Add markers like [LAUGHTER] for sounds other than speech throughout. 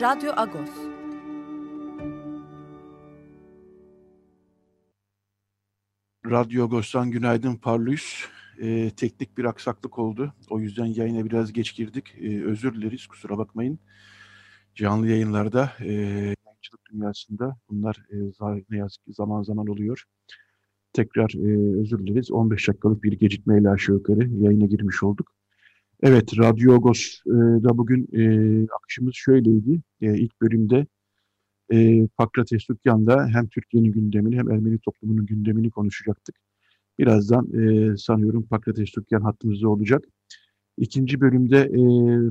Radyo Agos. Radyo Agos'tan günaydın Parlus. Ee, teknik bir aksaklık oldu. O yüzden yayına biraz geç girdik. Ee, özür dileriz, kusura bakmayın. Canlı yayınlarda, e, yayıncılık dünyasında bunlar e, ne yazık ki zaman zaman oluyor. Tekrar e, özür dileriz. 15 dakikalık bir gecikmeyle aşağı yukarı yayına girmiş olduk. Evet, Radyo Agos'da bugün e, akışımız şöyleydi. E, ilk bölümde e, Pakrates Dükkan'da hem Türkiye'nin gündemini hem Ermeni toplumunun gündemini konuşacaktık. Birazdan e, sanıyorum Pakrates Dükkan hattımızda olacak. İkinci bölümde e,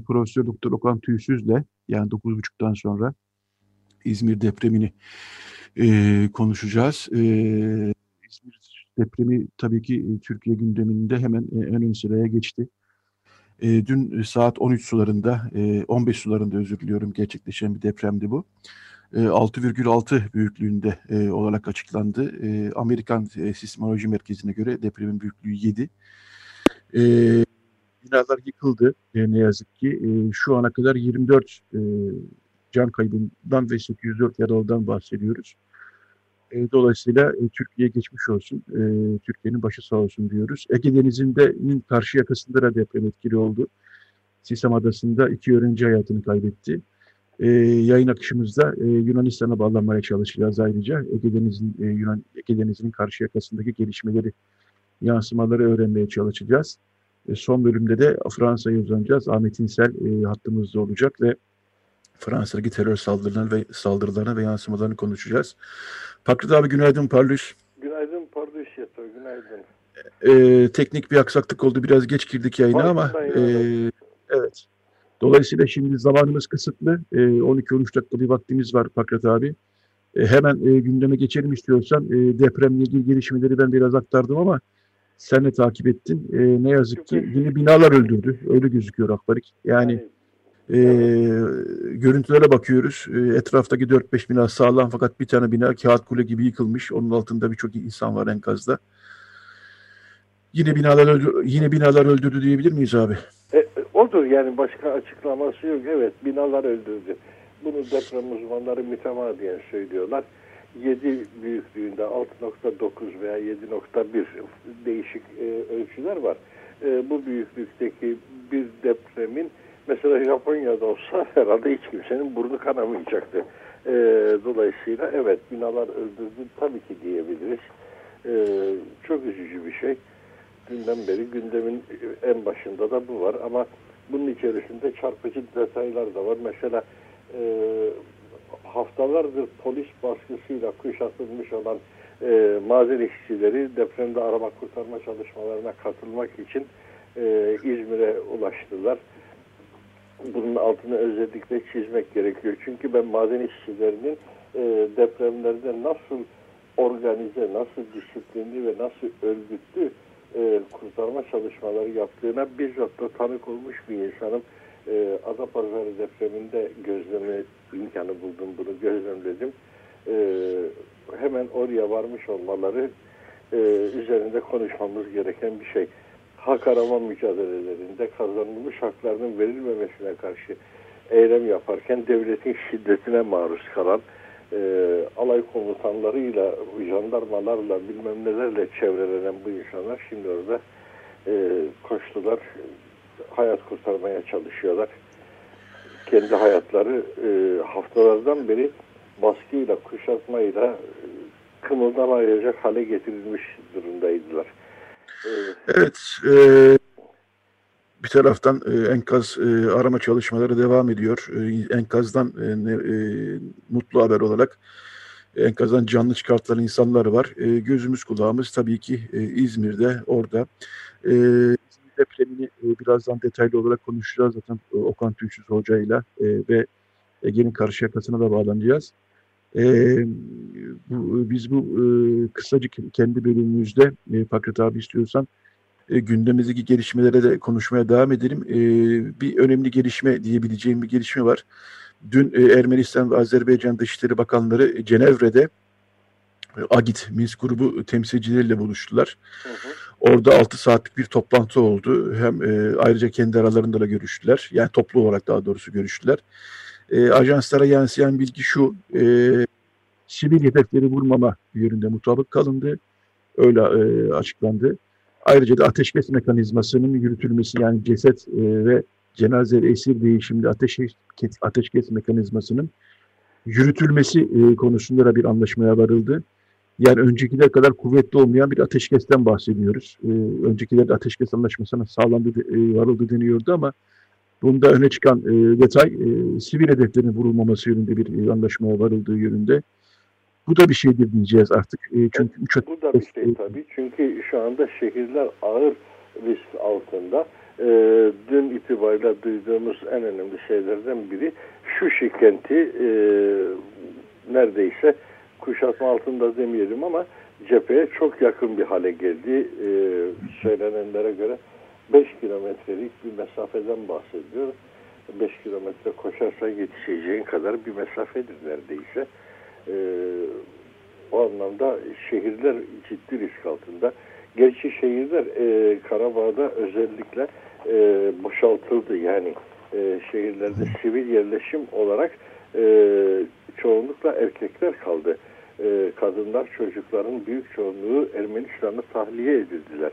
Profesör Doktor Okan Tüysüz'le yani 9.30'dan sonra İzmir depremini e, konuşacağız. E, İzmir depremi tabii ki Türkiye gündeminde hemen e, en ön sıraya geçti. E, dün saat 13 sularında, e, 15 sularında özür diliyorum gerçekleşen bir depremdi bu. E, 6,6 büyüklüğünde e, olarak açıklandı. E, Amerikan e, Sismoloji Merkezi'ne göre depremin büyüklüğü 7. E, binalar yıkıldı e, ne yazık ki. E, şu ana kadar 24 e, can kaybından ve 804 yaralıdan bahsediyoruz. E, dolayısıyla e, Türkiye geçmiş olsun, e, Türkiye'nin başı sağ olsun diyoruz. Ege Denizi'nin karşı yakasında da deprem etkili oldu. Sisam Adası'nda iki öğrenci hayatını kaybetti. E, yayın akışımızda e, Yunanistan'a bağlanmaya çalışacağız ayrıca. Ege Denizi'nin e, Yunan Ege Denizi'nin karşı yakasındaki gelişmeleri, yansımaları öğrenmeye çalışacağız. E, son bölümde de Fransa'ya uzanacağız. Ahmet İnsel e, hattımızda olacak ve Fransa'daki terör saldırılarını ve saldırılarını ve yansımalarını konuşacağız. Pakrat abi günaydın Parlus. Günaydın Parlus Yeto, günaydın. Ee, teknik bir aksaklık oldu. Biraz geç girdik yayına ama e, evet. Dolayısıyla şimdi zamanımız kısıtlı. E, 12-13 dakika bir vaktimiz var Pakrat abi. E, hemen e, gündeme geçelim istiyorsan. E, depremle ilgili gelişmeleri ben biraz aktardım ama sen de takip ettin. E, ne yazık ki yine binalar öldürdü. Öyle gözüküyor Akbarik. Yani, yani e, görüntülere bakıyoruz. E, etraftaki 4-5 bina sağlam fakat bir tane bina kağıt kule gibi yıkılmış. Onun altında birçok insan var enkazda. Yine binalar öldü, yine binalar öldürdü diyebilir miyiz abi? E, odur yani başka açıklaması yok. Evet binalar öldürdü. Bunu deprem uzmanları mütemadiyen söylüyorlar. 7 büyüklüğünde 6.9 veya 7.1 değişik e, ölçüler var. E, bu büyüklükteki bir depremin Mesela Japonya'da olsa [LAUGHS] herhalde hiç kimsenin burnu kanamayacaktı. E, dolayısıyla evet binalar öldürdü tabii ki diyebiliriz. E, çok üzücü bir şey. Dünden beri gündemin en başında da bu var ama bunun içerisinde çarpıcı detaylar da var. Mesela e, haftalardır polis baskısıyla kuşatılmış olan e, maden işçileri depremde arama kurtarma çalışmalarına katılmak için e, İzmir'e ulaştılar bunun altını özellikle çizmek gerekiyor. Çünkü ben maden işçilerinin e, depremlerde nasıl organize, nasıl disiplinli ve nasıl örgütlü e, kurtarma çalışmaları yaptığına bizzat da tanık olmuş bir insanım. E, Adapazarı depreminde gözleme imkanı buldum, bunu gözlemledim. E, hemen oraya varmış olmaları e, üzerinde konuşmamız gereken bir şey hak arama mücadelelerinde kazanılmış haklarının verilmemesine karşı eylem yaparken devletin şiddetine maruz kalan e, alay komutanlarıyla, jandarmalarla bilmem nelerle çevrelenen bu insanlar şimdi orada e, koştular, hayat kurtarmaya çalışıyorlar. Kendi hayatları e, haftalardan beri baskıyla, kuşatmayla e, kımıldamayacak hale getirilmiş durumdaydılar. Evet, e, bir taraftan e, enkaz e, arama çalışmaları devam ediyor. E, enkazdan e, ne, e, mutlu haber olarak enkazdan canlı çıkartılan insanlar var. E, gözümüz kulağımız tabii ki e, İzmir'de, orada. E, depremini e, birazdan detaylı olarak konuşacağız zaten e, Okan Tüysüz hocayla e, ve Ege'nin Karşıyaka'sına da bağlanacağız. E, bu, biz bu e, kısacık kendi bölümümüzde e, Pakrat abi istiyorsan e, gündemimizdeki gelişmelere de konuşmaya devam edelim. E, bir önemli gelişme diyebileceğim bir gelişme var. Dün e, Ermenistan ve Azerbaycan Dışişleri Bakanları Cenevre'de AGİT, Minsk grubu temsilcileriyle buluştular. Hı hı. Orada 6 saatlik bir toplantı oldu. Hem e, ayrıca kendi aralarında da görüştüler. Yani toplu olarak daha doğrusu görüştüler. E, ajanslara yansıyan bilgi şu, e, sivil hedefleri vurmama yönünde mutabık kalındı. Öyle e, açıklandı. Ayrıca da ateşkes mekanizmasının yürütülmesi yani ceset e, ve cenaze ve esir değişimli ateşkes, ateşkes mekanizmasının yürütülmesi e, konusunda da bir anlaşmaya varıldı. Yani öncekiler kadar kuvvetli olmayan bir ateşkesten bahsediyoruz. E, öncekiler ateşkes anlaşmasına sağlandı, e, varıldı deniyordu ama bunda öne çıkan e, detay e, sivil hedeflerin vurulmaması yönünde bir e, anlaşmaya varıldığı yönünde. Bu da bir şeydir diyeceğiz artık. E, çünkü üç Bu da bir şey tabii. Çünkü şu anda şehirler ağır risk altında. Ee, dün itibariyle duyduğumuz en önemli şeylerden biri şu şikenti e, neredeyse kuşatma altında demeyelim ama cepheye çok yakın bir hale geldi. Ee, söylenenlere göre 5 kilometrelik bir mesafeden bahsediyor. 5 kilometre koşarsan yetişeceğin kadar bir mesafedir neredeyse. Ee, o anlamda şehirler ciddi risk altında. Gerçi şehirler e, Karabağ'da özellikle e, boşaltıldı. Yani e, şehirlerde sivil yerleşim olarak e, çoğunlukla erkekler kaldı. E, kadınlar, çocukların büyük çoğunluğu Ermenistan'a tahliye edildiler.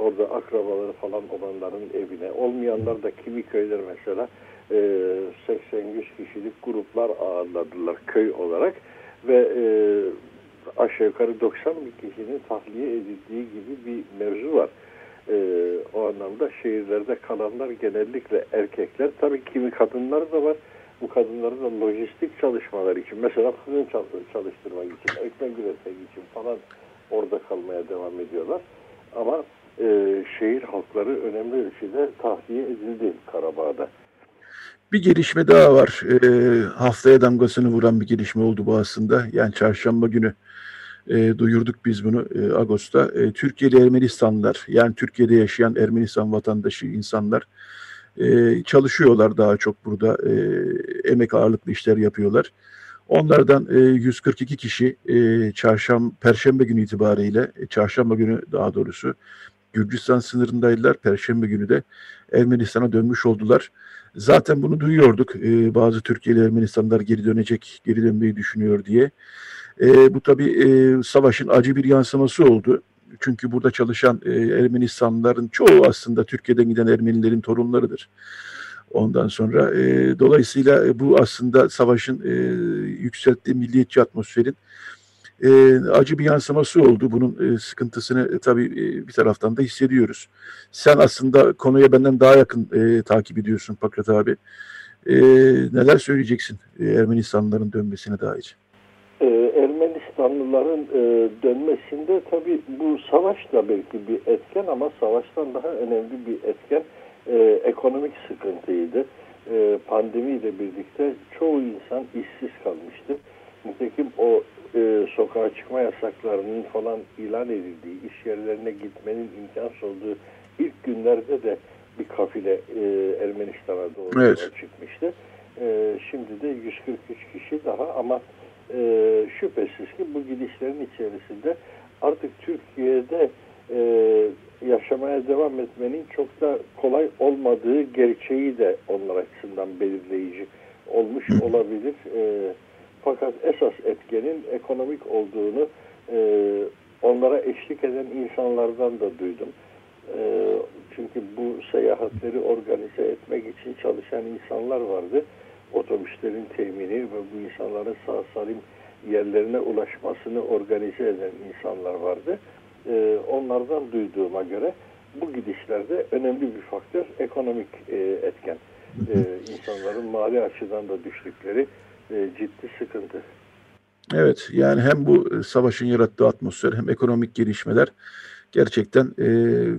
Orada akrabaları falan olanların evine. Olmayanlar da kimi köyler mesela e, 80-100 kişilik gruplar ağırladılar köy olarak ve e, aşağı yukarı 90 bin kişinin tahliye edildiği gibi bir mevzu var. E, o anlamda şehirlerde kalanlar genellikle erkekler. Tabii kimi kadınlar da var. Bu kadınları da lojistik çalışmalar için mesela fırın çalıştırmak için, ekmek üretmek için falan orada kalmaya devam ediyorlar. Ama e, şehir halkları önemli ölçüde tahliye edildi Karabağ'da. Bir gelişme daha var. E, haftaya damgasını vuran bir gelişme oldu bu aslında. Yani çarşamba günü e, duyurduk biz bunu e, Ağustos'ta. E, Türkiye'li Ermenistanlılar yani Türkiye'de yaşayan Ermenistan vatandaşı insanlar e, çalışıyorlar daha çok burada. E, emek ağırlıklı işler yapıyorlar. Onlardan e, 142 kişi e, çarşamba, perşembe günü itibariyle, e, çarşamba günü daha doğrusu Gürcistan sınırındaydılar. Perşembe günü de Ermenistan'a dönmüş oldular. Zaten bunu duyuyorduk. E, bazı Türkiye'li Ermenistanlar geri dönecek, geri dönmeyi düşünüyor diye. E, bu tabii e, savaşın acı bir yansıması oldu. Çünkü burada çalışan e, Ermenistanlıların çoğu aslında Türkiye'den giden Ermenilerin torunlarıdır. Ondan sonra e, dolayısıyla bu aslında savaşın e, yükselttiği milliyetçi atmosferin e, acı bir yansıması oldu. Bunun e, sıkıntısını e, tabii e, bir taraftan da hissediyoruz. Sen aslında konuya benden daha yakın e, takip ediyorsun Pakrat abi. E, neler söyleyeceksin e, Ermenistanlıların dönmesine dair? Ee, Ermenistanlıların e, dönmesinde tabii bu savaş da belki bir etken ama savaştan daha önemli bir etken e, ekonomik sıkıntıydı. E, pandemiyle birlikte çoğu insan işsiz kalmıştı. Nitekim o e, sokağa çıkma yasaklarının falan ilan edildiği, iş yerlerine gitmenin imkansız olduğu ilk günlerde de bir kafile e, Ermenistan'a doğru evet. çıkmıştı. E, şimdi de 143 kişi daha ama e, şüphesiz ki bu gidişlerin içerisinde artık Türkiye'de e, yaşamaya devam etmenin çok da kolay olmadığı gerçeği de onlar açısından belirleyici olmuş olabilir. E, fakat esas etkenin ekonomik olduğunu e, onlara eşlik eden insanlardan da duydum. E, çünkü bu seyahatleri organize etmek için çalışan insanlar vardı. Otobüslerin temini ve bu insanların sağ salim yerlerine ulaşmasını organize eden insanlar vardı. E, onlardan duyduğuma göre bu gidişlerde önemli bir faktör ekonomik e, etken. E, insanların mali açıdan da düştükleri ciddi sıkıntı. Evet yani hem bu savaşın yarattığı atmosfer hem ekonomik gelişmeler gerçekten e,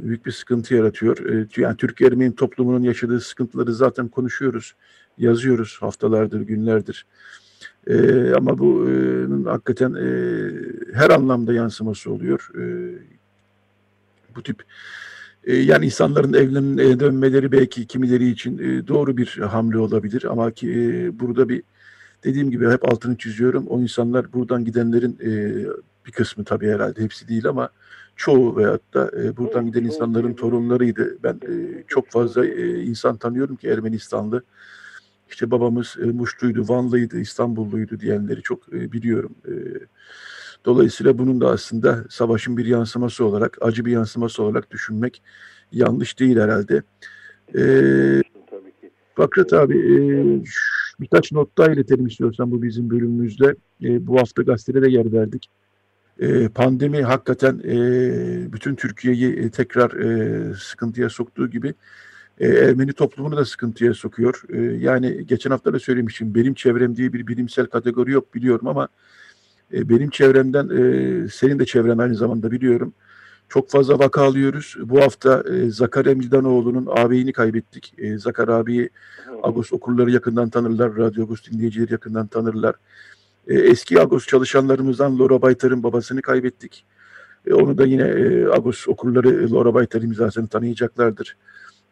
büyük bir sıkıntı yaratıyor. E, yani Türk Ermeni toplumunun yaşadığı sıkıntıları zaten konuşuyoruz, yazıyoruz haftalardır, günlerdir. E, ama bu e, hakikaten e, her anlamda yansıması oluyor. E, bu tip e, yani insanların evlerine dönmeleri belki kimileri için e, doğru bir hamle olabilir ama ki e, burada bir dediğim gibi hep altını çiziyorum. O insanlar buradan gidenlerin e, bir kısmı tabii herhalde hepsi değil ama çoğu veyahut da e, buradan giden insanların torunlarıydı. Ben e, çok fazla e, insan tanıyorum ki Ermenistanlı. İşte babamız e, Muşluydu, Vanlıydı, İstanbulluydu diyenleri çok e, biliyorum. E, dolayısıyla bunun da aslında savaşın bir yansıması olarak, acı bir yansıması olarak düşünmek yanlış değil herhalde. E, Fakret abi e, birkaç not daha iletelim istiyorsan bu bizim bölümümüzde. E, bu hafta gazetede de yer verdik. E, pandemi hakikaten e, bütün Türkiye'yi e, tekrar e, sıkıntıya soktuğu gibi e, Ermeni toplumunu da sıkıntıya sokuyor. E, yani geçen hafta da söylemişim benim çevrem diye bir bilimsel kategori yok biliyorum ama e, benim çevremden e, senin de çevren aynı zamanda biliyorum. Çok fazla vaka alıyoruz. Bu hafta e, Zakarya Mildanoğlu'nun ağabeyini kaybettik. E, Zakar abiyi Agos okurları yakından tanırlar, Radyo Agos dinleyicileri yakından tanırlar. E, eski Agos çalışanlarımızdan Laura Baytar'ın babasını kaybettik. E, onu da yine e, Agos okurları Laura Baytar imzasını tanıyacaklardır.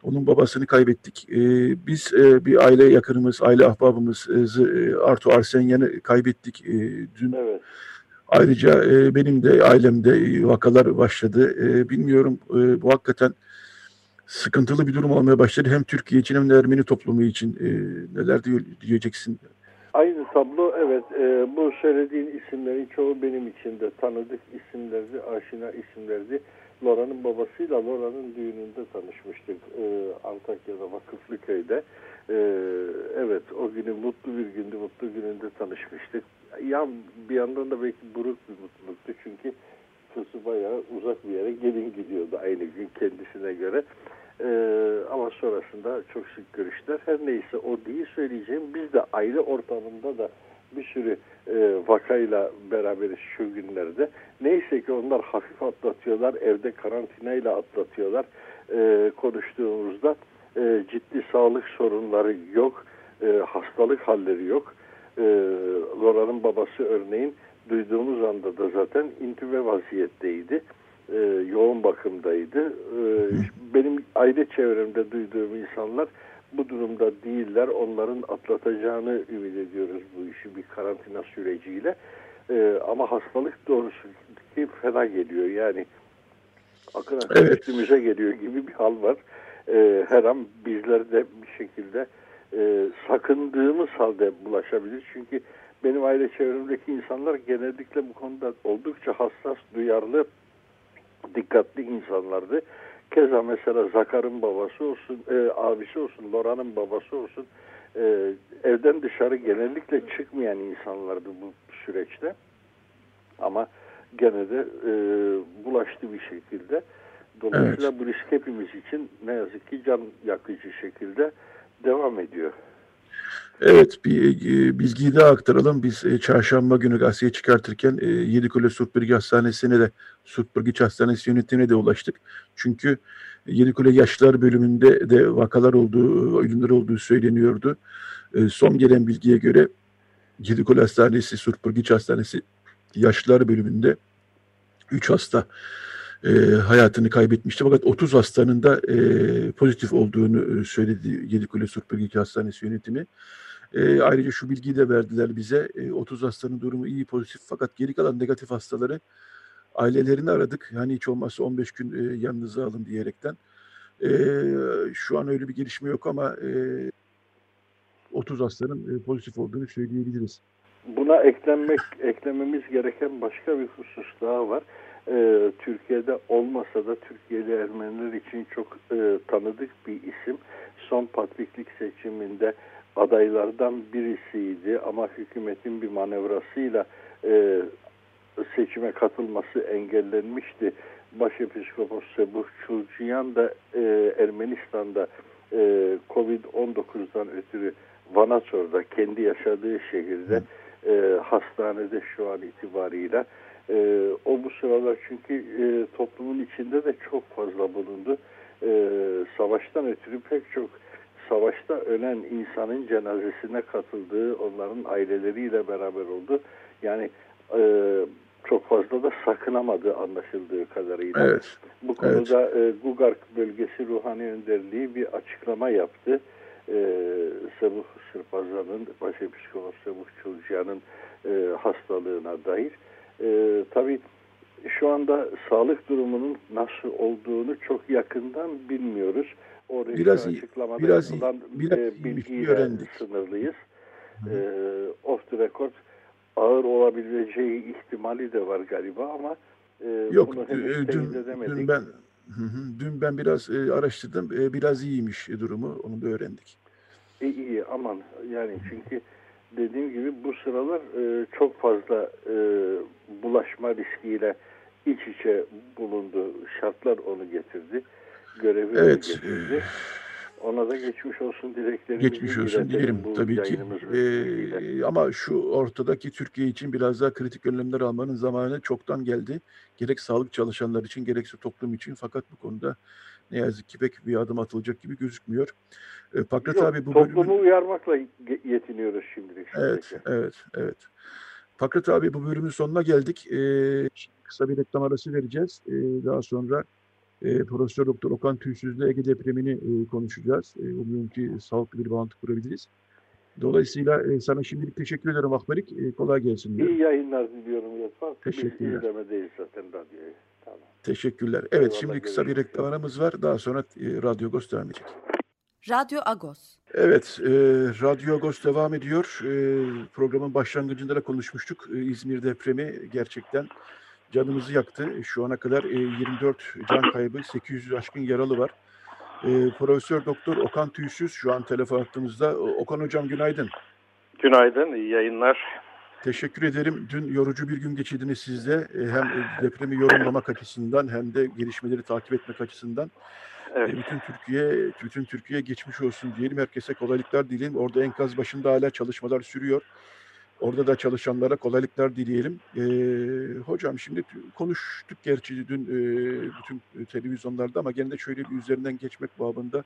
Onun babasını kaybettik. E, biz e, bir aile yakınımız, aile ahbabımız e, Artu Arsenyan'ı kaybettik e, dün. Evet. Ayrıca e, benim de ailemde vakalar başladı. E, bilmiyorum e, bu hakikaten sıkıntılı bir durum olmaya başladı. Hem Türkiye için hem de Ermeni toplumu için e, neler diyeceksin? Aynı tablo evet e, bu söylediğin isimlerin çoğu benim için de tanıdık isimlerdi, aşina isimlerdi. Lora'nın babasıyla Lora'nın düğününde tanışmıştık e, Antakya'da Vakıflıköy'de. E, evet o günü mutlu bir gündü, mutlu gününde tanışmıştık. Ya bir yandan da belki buruk bir mutluluktu çünkü kızı bayağı uzak bir yere gelin gidiyordu aynı gün kendisine göre. Ee, ama sonrasında çok sık görüşler. Her neyse o değil söyleyeceğim. Biz de aile ortamında da bir sürü e, vakayla beraberiz şu günlerde. Neyse ki onlar hafif atlatıyorlar. Evde karantinayla atlatıyorlar. E, konuştuğumuzda e, ciddi sağlık sorunları yok. E, hastalık halleri yok. E, Lora'nın babası örneğin duyduğumuz anda da zaten intübe vaziyetteydi. E, yoğun bakımdaydı. E, benim aile çevremde duyduğum insanlar bu durumda değiller. Onların atlatacağını ümit ediyoruz bu işi bir karantina süreciyle. E, ama hastalık doğrusu ki fena geliyor. Yani akın akın evet. üstümüze geliyor gibi bir hal var. E, her an bizler de bir şekilde e, sakındığımız halde bulaşabilir. Çünkü benim aile çevremdeki insanlar genellikle bu konuda oldukça hassas, duyarlı, dikkatli insanlardı. Keza mesela Zakar'ın babası olsun, e, abisi olsun, Lora'nın babası olsun e, evden dışarı genellikle çıkmayan insanlardı bu süreçte. Ama gene de e, bulaştı bir şekilde. Dolayısıyla evet. bu risk hepimiz için ne yazık ki can yakıcı şekilde devam ediyor. Evet bir e, bilgiyi daha aktaralım. Biz e, çarşamba günü gazeteye çıkartırken e, Yedikule Surtbirgi Hastanesi'ne de Surtbirgi Hastanesi yönetimine de ulaştık. Çünkü Yedikule Yaşlılar bölümünde de vakalar olduğu, ölümler olduğu söyleniyordu. E, son gelen bilgiye göre Yedikule Hastanesi, Surtbirgi Hastanesi Yaşlılar bölümünde 3 hasta e, hayatını kaybetmişti. Fakat 30 hastanın da e, pozitif olduğunu söyledi Yedikule Surtbirgi Hastanesi yönetimi. E, ayrıca şu bilgiyi de verdiler bize. E, 30 hastanın durumu iyi pozitif fakat geri kalan negatif hastaları ailelerini aradık. Yani hiç olmazsa 15 gün e, yanınıza alın diyerekten. E, şu an öyle bir gelişme yok ama e, 30 hastanın e, pozitif olduğunu söyleyebiliriz. Buna eklenmek eklememiz gereken başka bir husus daha var. Ee, Türkiye'de olmasa da Türkiye'li Ermeniler için çok e, tanıdık bir isim. Son patriklik seçiminde adaylardan birisiydi ama hükümetin bir manevrasıyla e, seçime katılması engellenmişti. Başepiskopos Sebuh Çulcuyan da e, Ermenistan'da e, Covid-19'dan ötürü Vanaçor'da kendi yaşadığı şehirde e, hastanede şu an itibariyle E, o bu sıralar çünkü e, toplumun içinde de çok fazla bulundu. E, savaştan ötürü pek çok savaşta ölen insanın cenazesine katıldığı, onların aileleriyle beraber oldu. Yani e, çok fazla da sakınamadı anlaşıldığı kadarıyla. Evet. Bu konuda e, Gugark Bölgesi Ruhani Önderliği bir açıklama yaptı. E, Sebuh Sırpazan'ın, Başepiskopos Sebuh Çulcuyan'ın e, hastalığına dair. E, tabii şu anda sağlık durumunun nasıl olduğunu çok yakından bilmiyoruz. O resmi Biraz iyi- biraz iyi- biraz e, bilgiyle öğrendik. sınırlıyız. E, off the record ağır olabileceği ihtimali de var galiba ama e, Yok bunu e, henüz dün, dün ben Hı hı. dün ben biraz e, araştırdım. E, biraz iyiymiş durumu. Onu da öğrendik. E, iyi aman yani çünkü dediğim gibi bu sıralar e, çok fazla e, bulaşma riskiyle iç içe bulundu. Şartlar onu getirdi. Görevi Evet. onu getirdi. Ona da geçmiş olsun dileklerimizi Geçmiş olsun dilerim tabii ki. Ee, ama şu ortadaki Türkiye için biraz daha kritik önlemler almanın zamanı çoktan geldi. Gerek sağlık çalışanlar için gerekse toplum için. Fakat bu konuda ne yazık ki pek bir adım atılacak gibi gözükmüyor. Ee, Pakrat Yok, abi bu toplumu bölümün... uyarmakla yetiniyoruz şimdilik. Evet, sadece. evet, evet. Pakrat abi bu bölümün sonuna geldik. Şimdi kısa bir reklam arası vereceğiz. Ee, daha sonra e, Profesör Doktor Okan Tüysüz'le Ege depremini e, konuşacağız. E, umuyorum ki sağlıklı bir bağlantı kurabiliriz. Dolayısıyla e, sana şimdilik teşekkür ederim Akbarik. E, kolay gelsin diyorum. İyi yayınlar diliyorum Yetvar. Teşekkürler. Biz izlemedeyiz zaten radyoyu. Tamam. Teşekkürler. Evet Eyvallah, şimdi kısa bir reklam aramız var. Daha sonra e, Radyo edecek. Radyo Agos. Evet, e, Radyo Agos devam ediyor. E, programın başlangıcında da konuşmuştuk. E, İzmir depremi gerçekten canımızı yaktı. Şu ana kadar e, 24 can kaybı, 800 aşkın yaralı var. E, Profesör Doktor Okan Tüysüz şu an telefon hattımızda. O- Okan Hocam günaydın. Günaydın, iyi yayınlar. Teşekkür ederim. Dün yorucu bir gün geçirdiniz sizde. E, hem depremi yorumlamak açısından hem de gelişmeleri takip etmek açısından. Evet, Bütün Türkiye, bütün Türkiye geçmiş olsun diyelim. Herkese kolaylıklar dileyelim. Orada enkaz başında hala çalışmalar sürüyor. Orada da çalışanlara kolaylıklar dileyelim. E, hocam şimdi konuştuk gerçi dün e, bütün televizyonlarda ama gene de şöyle bir üzerinden geçmek babında.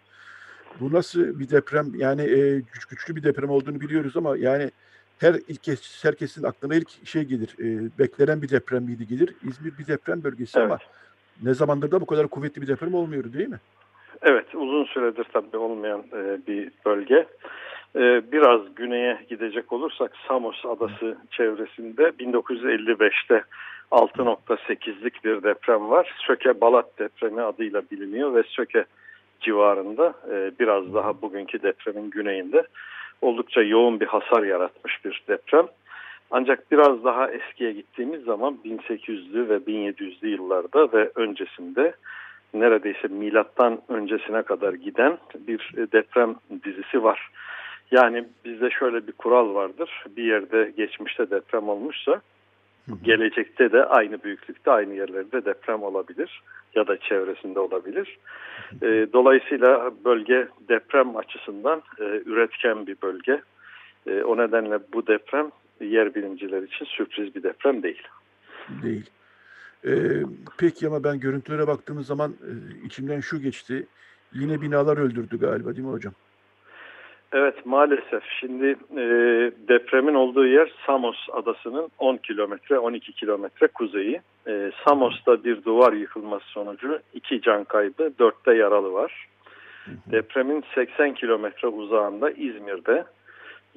Bu nasıl bir deprem? Yani e, güç, güçlü bir deprem olduğunu biliyoruz ama yani her ilk herkesin aklına ilk şey gelir. E, beklenen bir deprem miydi gelir. İzmir bir deprem bölgesi Evet. ama ne zamandır da bu kadar kuvvetli bir deprem olmuyor değil mi? evet uzun süredir tabii olmayan e, bir bölge. E, biraz güneye gidecek olursak Samos Adası çevresinde 1955'te 6.8'lik bir deprem var. Söke Balat depremi adıyla biliniyor ve Söke civarında e, biraz daha bugünkü depremin güneyinde oldukça yoğun bir hasar yaratmış bir deprem. Ancak biraz daha eskiye gittiğimiz zaman 1800'lü ve 1700'lü yıllarda ve öncesinde neredeyse milattan öncesine kadar giden bir deprem dizisi var. Yani bizde şöyle bir kural vardır. Bir yerde geçmişte deprem olmuşsa gelecekte de aynı büyüklükte aynı yerlerde deprem olabilir ya da çevresinde olabilir. E, dolayısıyla bölge deprem açısından e, üretken bir bölge. E, o nedenle bu deprem yer bilimciler için sürpriz bir deprem değil. Değil. Ee, peki ama ben görüntülere baktığımız zaman e, içimden şu geçti. Yine binalar öldürdü galiba değil mi hocam? Evet maalesef şimdi e, depremin olduğu yer Samos adasının 10 kilometre 12 kilometre kuzeyi. E, Samos'ta bir duvar yıkılması sonucu iki can kaybı dörtte yaralı var. Depremin 80 kilometre uzağında İzmir'de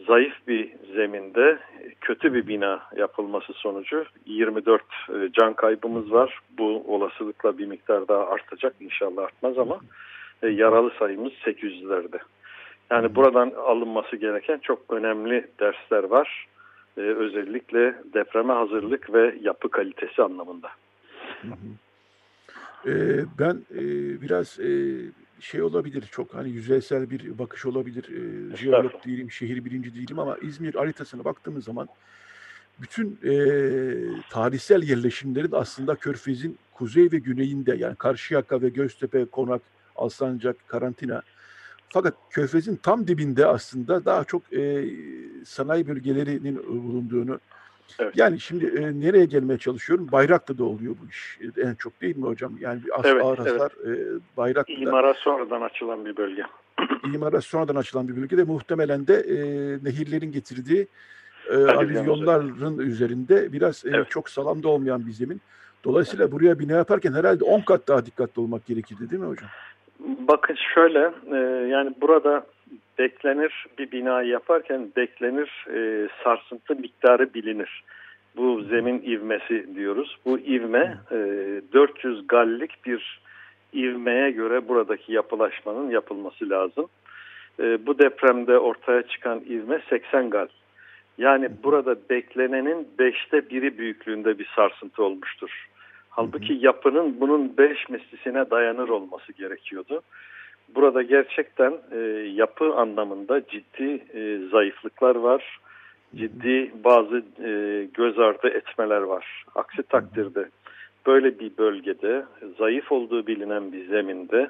zayıf bir zeminde kötü bir bina yapılması sonucu 24 e, can kaybımız var. Bu olasılıkla bir miktar daha artacak inşallah artmaz ama e, yaralı sayımız 800'lerde. Yani buradan alınması gereken çok önemli dersler var. Ee, özellikle depreme hazırlık ve yapı kalitesi anlamında. Ee, ben e, biraz e, şey olabilir çok hani yüzeysel bir bakış olabilir. E, jeolog değilim, şehir bilimci değilim ama İzmir haritasına baktığımız zaman bütün e, tarihsel yerleşimlerin aslında Körfez'in kuzey ve güneyinde yani Karşıyaka ve Göztepe, Konak, Alsancak, Karantina. Fakat Körfez'in tam dibinde aslında daha çok e, sanayi bölgelerinin bulunduğunu Evet. Yani şimdi e, nereye gelmeye çalışıyorum? Bayraklı'da oluyor bu iş e, en çok değil mi hocam? Yani bir as evet, ağır hasar evet. e, Bayraklı'da. İmara sonradan açılan bir bölge. [CLEARS THROAT] İmara sonradan açılan bir bölge de muhtemelen de e, nehirlerin getirdiği e, alüvyonların üzerinde biraz e, evet. çok salamda olmayan bir zemin. Dolayısıyla evet. buraya bina yaparken herhalde 10 kat daha dikkatli olmak gerekirdi değil mi hocam? Bakın şöyle e, yani burada beklenir bir bina yaparken beklenir e, sarsıntı miktarı bilinir. Bu zemin ivmesi diyoruz. Bu ivme e, 400 gallik bir ivmeye göre buradaki yapılaşmanın yapılması lazım. E, bu depremde ortaya çıkan ivme 80 gal. Yani burada beklenenin beşte biri büyüklüğünde bir sarsıntı olmuştur. Halbuki yapının bunun beş mislisine dayanır olması gerekiyordu. Burada gerçekten e, yapı anlamında ciddi e, zayıflıklar var. Ciddi bazı e, göz ardı etmeler var. Aksi takdirde böyle bir bölgede zayıf olduğu bilinen bir zeminde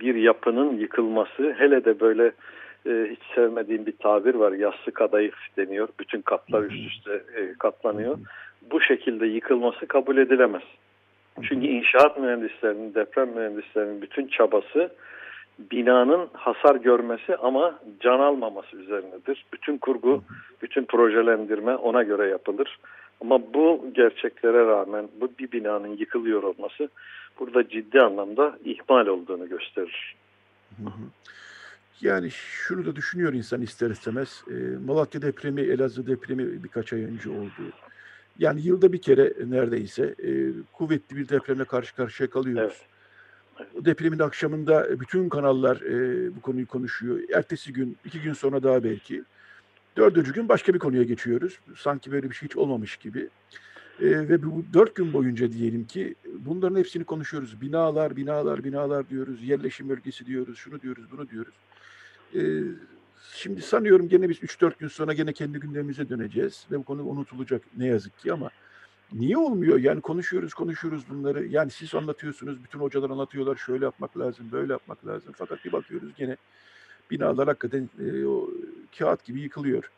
bir yapının yıkılması hele de böyle e, hiç sevmediğim bir tabir var. Yassı kadayıf deniyor. Bütün katlar üst üste e, katlanıyor. Bu şekilde yıkılması kabul edilemez. Çünkü inşaat mühendislerinin, deprem mühendislerinin bütün çabası binanın hasar görmesi ama can almaması üzerinedir. Bütün kurgu, bütün projelendirme ona göre yapılır. Ama bu gerçeklere rağmen bu bir binanın yıkılıyor olması burada ciddi anlamda ihmal olduğunu gösterir. Yani şunu da düşünüyor insan ister istemez. E, Malatya depremi, Elazığ depremi birkaç ay önce oldu. Yani yılda bir kere neredeyse e, kuvvetli bir depremle karşı karşıya kalıyoruz. Evet. Depremin akşamında bütün kanallar e, bu konuyu konuşuyor. Ertesi gün, iki gün sonra daha belki. Dördüncü gün başka bir konuya geçiyoruz. Sanki böyle bir şey hiç olmamış gibi. E, ve bu dört gün boyunca diyelim ki bunların hepsini konuşuyoruz. Binalar, binalar, binalar diyoruz. Yerleşim bölgesi diyoruz. Şunu diyoruz, bunu diyoruz. E, şimdi sanıyorum gene biz 3-4 gün sonra gene kendi gündemimize döneceğiz. Ve bu konu unutulacak ne yazık ki ama Niye olmuyor? Yani konuşuyoruz, konuşuyoruz bunları. Yani siz anlatıyorsunuz, bütün hocalar anlatıyorlar. Şöyle yapmak lazım, böyle yapmak lazım. Fakat bir bakıyoruz gene binalar hakikaten e, o kağıt gibi yıkılıyor.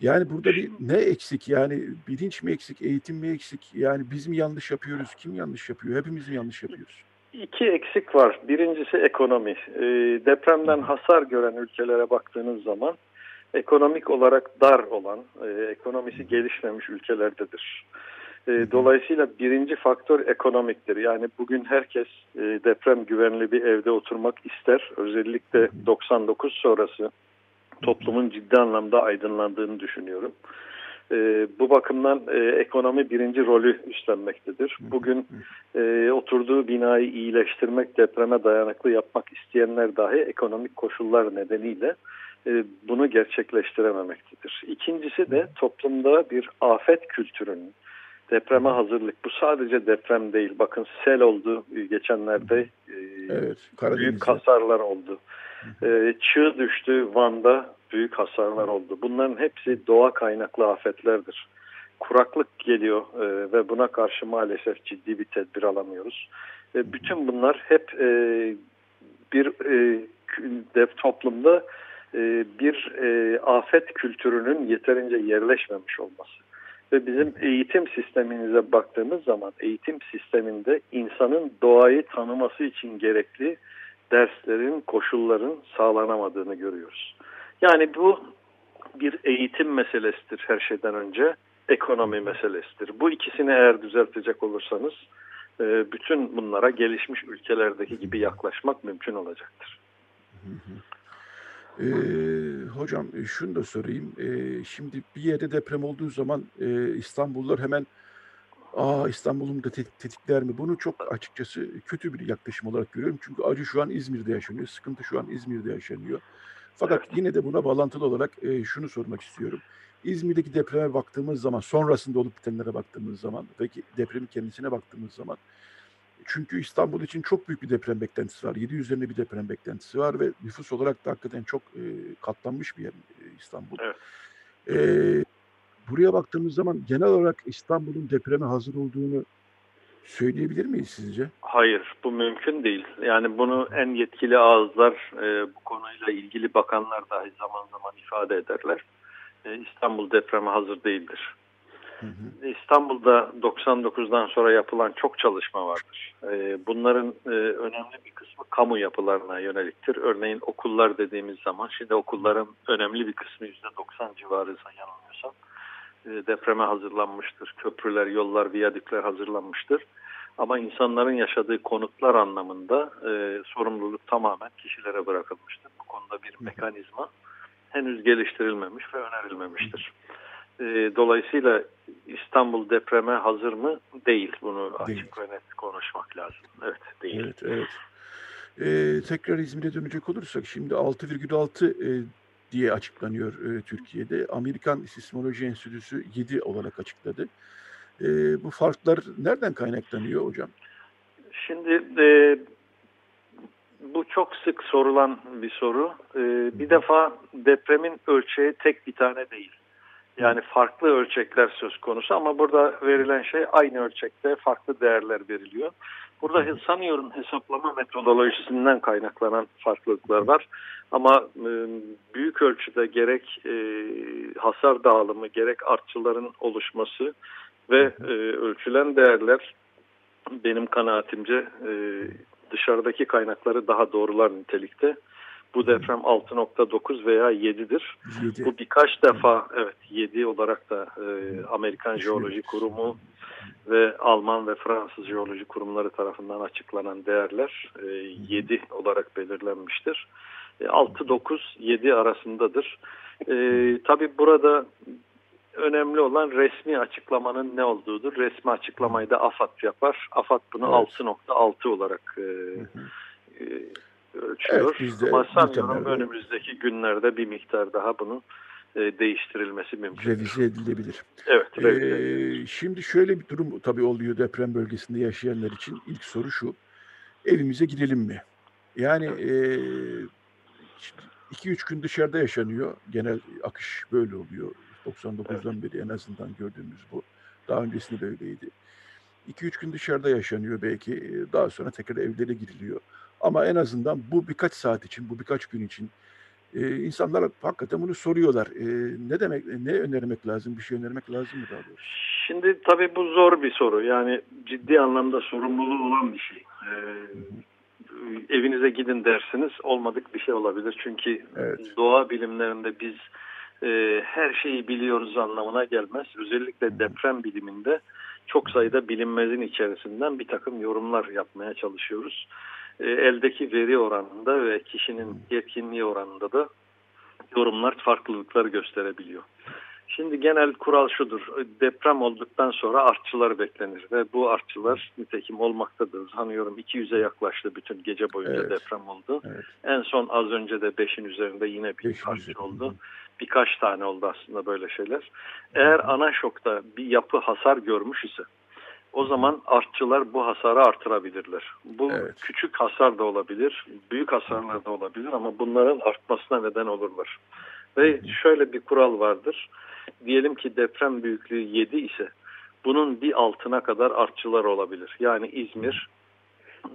Yani burada bir ne eksik? Yani bilinç mi eksik, eğitim mi eksik? Yani biz mi yanlış yapıyoruz? Kim yanlış yapıyor? Hepimiz mi yanlış yapıyoruz? İki eksik var. Birincisi ekonomi. E, depremden hasar gören ülkelere baktığınız zaman ekonomik olarak dar olan, e, ekonomisi gelişmemiş ülkelerdedir. E, dolayısıyla birinci faktör ekonomiktir. Yani bugün herkes e, deprem güvenli bir evde oturmak ister. Özellikle 99 sonrası toplumun ciddi anlamda aydınlandığını düşünüyorum. E, bu bakımdan e, ekonomi birinci rolü üstlenmektedir. Bugün e, oturduğu binayı iyileştirmek, depreme dayanıklı yapmak isteyenler dahi ekonomik koşullar nedeniyle e, bunu gerçekleştirememektedir. İkincisi de toplumda bir afet kültürünün, depreme hazırlık. Bu sadece deprem değil. Bakın sel oldu geçenlerde. E, evet, büyük hasarlar oldu. E, çığ düştü Van'da büyük hasarlar oldu. Bunların hepsi doğa kaynaklı afetlerdir. Kuraklık geliyor e, ve buna karşı maalesef ciddi bir tedbir alamıyoruz. bütün bunlar hep bir dev toplumda bir afet kültürünün yeterince yerleşmemiş olması. Ve bizim eğitim sisteminize baktığımız zaman eğitim sisteminde insanın doğayı tanıması için gerekli derslerin, koşulların sağlanamadığını görüyoruz. Yani bu bir eğitim meselesidir her şeyden önce, ekonomi meselesidir. Bu ikisini eğer düzeltecek olursanız e, bütün bunlara gelişmiş ülkelerdeki gibi yaklaşmak mümkün olacaktır. Hı hı. Ee, hocam şunu da sorayım. Ee, şimdi bir yerde deprem olduğu zaman e, İstanbullular hemen Aa İstanbul'un da tetikler mi? Bunu çok açıkçası kötü bir yaklaşım olarak görüyorum. Çünkü acı şu an İzmir'de yaşanıyor. Sıkıntı şu an İzmir'de yaşanıyor. Fakat yine de buna bağlantılı olarak e, şunu sormak istiyorum. İzmir'deki depreme baktığımız zaman, sonrasında olup bitenlere baktığımız zaman, peki depremin kendisine baktığımız zaman çünkü İstanbul için çok büyük bir deprem beklentisi var. 7 üzerinde bir deprem beklentisi var ve nüfus olarak da hakikaten çok e, katlanmış bir yer e, İstanbul. Evet. E, buraya baktığımız zaman genel olarak İstanbul'un depreme hazır olduğunu söyleyebilir miyiz sizce? Hayır, bu mümkün değil. Yani bunu en yetkili ağızlar, e, bu konuyla ilgili bakanlar dahi zaman zaman ifade ederler. E, İstanbul depreme hazır değildir. Hı hı. İstanbul'da 99'dan sonra yapılan çok çalışma vardır. Ee, Bunların e, önemli bir kısmı kamu yapılarına yöneliktir. Örneğin okullar dediğimiz zaman şimdi okulların önemli bir kısmı %90 civarı yanılmıyorsam e, depreme hazırlanmıştır. Köprüler, yollar, viyadükler hazırlanmıştır. Ama insanların yaşadığı konutlar anlamında e, sorumluluk tamamen kişilere bırakılmıştır. Bu konuda bir mekanizma henüz geliştirilmemiş ve önerilmemiştir. E, dolayısıyla İstanbul depreme hazır mı? Değil. Bunu Değil. açık ve net konuşmak lazım. Evet, değil. Evet, evet. Ee, tekrar İzmir'e dönecek olursak şimdi 6,6 e, diye açıklanıyor e, Türkiye'de. Amerikan Sismoloji Enstitüsü 7 olarak açıkladı. E, bu farklar nereden kaynaklanıyor hocam? Şimdi e, bu çok sık sorulan bir soru. E, bir defa depremin ölçeği tek bir tane değil. Yani farklı ölçekler söz konusu ama burada verilen şey aynı ölçekte farklı değerler veriliyor. Burada sanıyorum hesaplama metodolojisinden kaynaklanan farklılıklar var. Ama e, büyük ölçüde gerek e, hasar dağılımı gerek artçıların oluşması ve e, ölçülen değerler benim kanaatimce dışarıdaki kaynakları daha doğrular nitelikte. Bu deprem 6.9 veya 7'dir. 7. Bu birkaç defa evet 7 olarak da e, Amerikan Jeoloji Kurumu ve Alman ve Fransız Jeoloji Kurumları tarafından açıklanan değerler e, 7 olarak belirlenmiştir. E, 6-9-7 arasındadır. E, Tabi burada önemli olan resmi açıklamanın ne olduğudur. Resmi açıklamayı da AFAD yapar. AFAD bunu Evet. 6.6 olarak e, e, ölçüyor. Evet, Ama sanıyorum önümüzdeki günlerde bir miktar daha bunun e, değiştirilmesi mümkün. Revize edilebilir. Evet. Ee, revize edilebilir. şimdi şöyle bir durum tabii oluyor deprem bölgesinde yaşayanlar için. İlk soru şu. Evimize gidelim mi? Yani 2-3 gün dışarıda yaşanıyor. Genel akış böyle oluyor. 99'dan beri en azından gördüğümüz bu. Daha öncesinde de öyleydi. 2-3 gün dışarıda yaşanıyor belki. Ee, Daha sonra tekrar evlere giriliyor. Ama en azından bu birkaç saat için, bu birkaç gün için e, insanlar hakikaten bunu soruyorlar. E, ne demek, ne önermek lazım? Bir şey önermek lazım mı daha doğrusu? Şimdi tabii bu zor bir soru. Yani ciddi anlamda sorumluluğu olan bir şey. Ee, evinize gidin dersiniz olmadık bir şey olabilir. Çünkü Evet. doğa bilimlerinde biz e, her şeyi biliyoruz anlamına gelmez. Özellikle deprem biliminde çok sayıda bilinmezin içerisinden bir takım yorumlar yapmaya çalışıyoruz. E, eldeki veri oranında ve kişinin yetkinliği oranında da yorumlar farklılıklar gösterebiliyor. Şimdi genel kural şudur. Deprem olduktan sonra artçılar beklenir ve bu artçılar nitekim olmaktadır. Sanıyorum 200'e yaklaştı bütün gece boyunca Evet. deprem oldu. Evet. En son az önce de 5'in üzerinde yine bir Beşin artçı üzerinde. oldu. Birkaç tane oldu aslında böyle şeyler. Eğer ana şokta bir yapı hasar görmüş ise o zaman artçılar bu hasarı artırabilirler. Bu Evet. küçük hasar da olabilir, büyük hasarlar da olabilir ama bunların artmasına neden olurlar. Ve şöyle bir kural vardır. Diyelim ki deprem büyüklüğü 7 ise bunun bir altına kadar artçılar olabilir. Yani İzmir,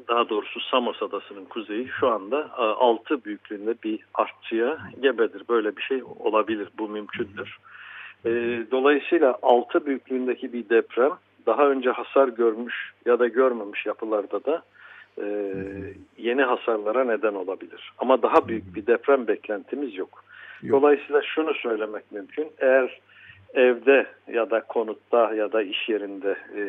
daha doğrusu Samos Adası'nın kuzeyi şu anda 6 büyüklüğünde bir artçıya gebedir. Böyle bir şey olabilir. Bu mümkündür. E, Dolayısıyla 6 büyüklüğündeki bir deprem daha önce hasar görmüş ya da görmemiş yapılarda da e, yeni hasarlara neden olabilir. Ama daha büyük bir deprem beklentimiz yok. Yok. Dolayısıyla şunu söylemek mümkün. Eğer evde ya da konutta ya da iş yerinde e,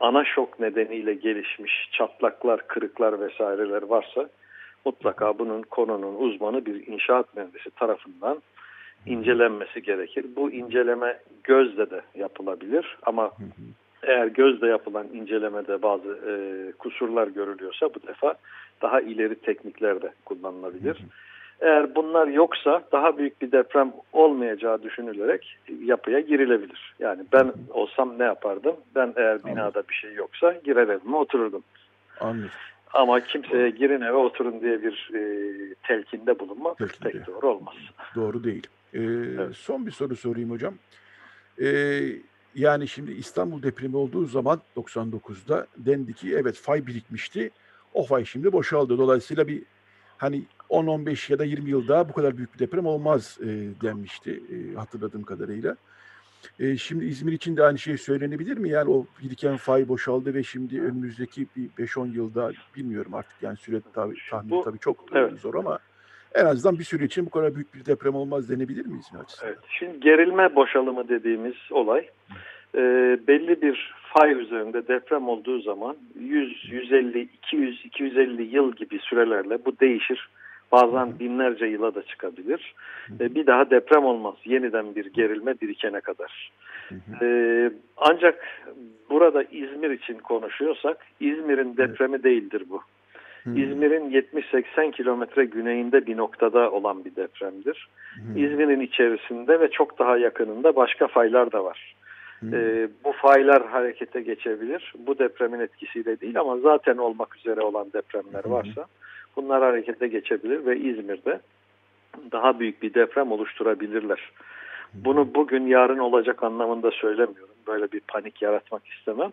ana şok nedeniyle gelişmiş çatlaklar, kırıklar vesaireler varsa mutlaka bunun konunun uzmanı bir inşaat mühendisi tarafından incelenmesi gerekir. Bu inceleme gözle de yapılabilir ama eğer gözle yapılan incelemede bazı e, kusurlar görülüyorsa bu defa daha ileri teknikler de kullanılabilir. Eğer bunlar yoksa daha büyük bir deprem olmayacağı düşünülerek yapıya girilebilir. Yani ben olsam ne yapardım? Ben eğer binada bir şey yoksa girer evime otururdum. Anladım. Ama kimseye girin eve oturun diye bir e, telkinde bulunmak Telkinde. pek doğru olmaz. Doğru değil. Ee, Son bir soru sorayım hocam. Ee, yani şimdi İstanbul depremi olduğu zaman 99'da dendi ki evet fay birikmişti. O fay şimdi boşaldı. Dolayısıyla bir hani 10-15 ya da 20 yıl daha bu kadar büyük bir deprem olmaz e, denmişti e, hatırladığım kadarıyla. E, şimdi İzmir için de aynı şey söylenebilir mi? Yani o biriken fay boşaldı ve şimdi önümüzdeki bir 5-10 yılda bilmiyorum artık yani süre tabi, tahmini Bu- tabii çok evet. zor ama en azından bir süre için bu kadar büyük bir deprem olmaz denebilir mi İzmir açısından? Evet, şimdi gerilme boşalımı dediğimiz olay e, belli bir fay üzerinde deprem olduğu zaman 100, 150, 200, 250 yıl gibi sürelerle bu değişir. Bazen binlerce yıla da çıkabilir. E, bir daha deprem olmaz. Yeniden bir gerilme birikene kadar. E, ancak burada İzmir için konuşuyorsak İzmir'in depremi değildir bu. İzmir'in 70-80 kilometre güneyinde bir noktada olan bir depremdir. İzmir'in içerisinde ve çok daha yakınında başka faylar da var. Ee, bu faylar harekete geçebilir. Bu depremin etkisiyle değil ama zaten olmak üzere olan depremler varsa bunlar harekete geçebilir ve İzmir'de daha büyük bir deprem oluşturabilirler. Bunu bugün yarın olacak anlamında söylemiyorum. Böyle bir panik yaratmak istemem.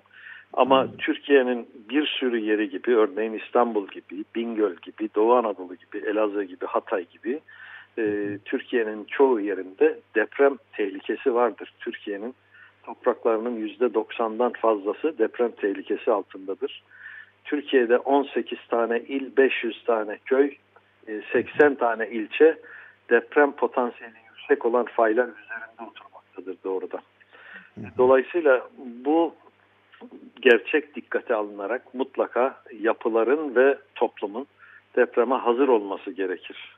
Ama Türkiye'nin bir sürü yeri gibi örneğin İstanbul gibi, Bingöl gibi, Doğu Anadolu gibi, Elazığ gibi, Hatay gibi e, Türkiye'nin çoğu yerinde deprem tehlikesi vardır. Türkiye'nin topraklarının %90'dan fazlası deprem tehlikesi altındadır. Türkiye'de 18 tane il, 500 tane köy, e, 80 tane ilçe deprem potansiyeli yüksek olan faylar üzerinde oturmaktadır doğrudan. Dolayısıyla bu gerçek dikkate alınarak mutlaka yapıların ve toplumun depreme hazır olması gerekir.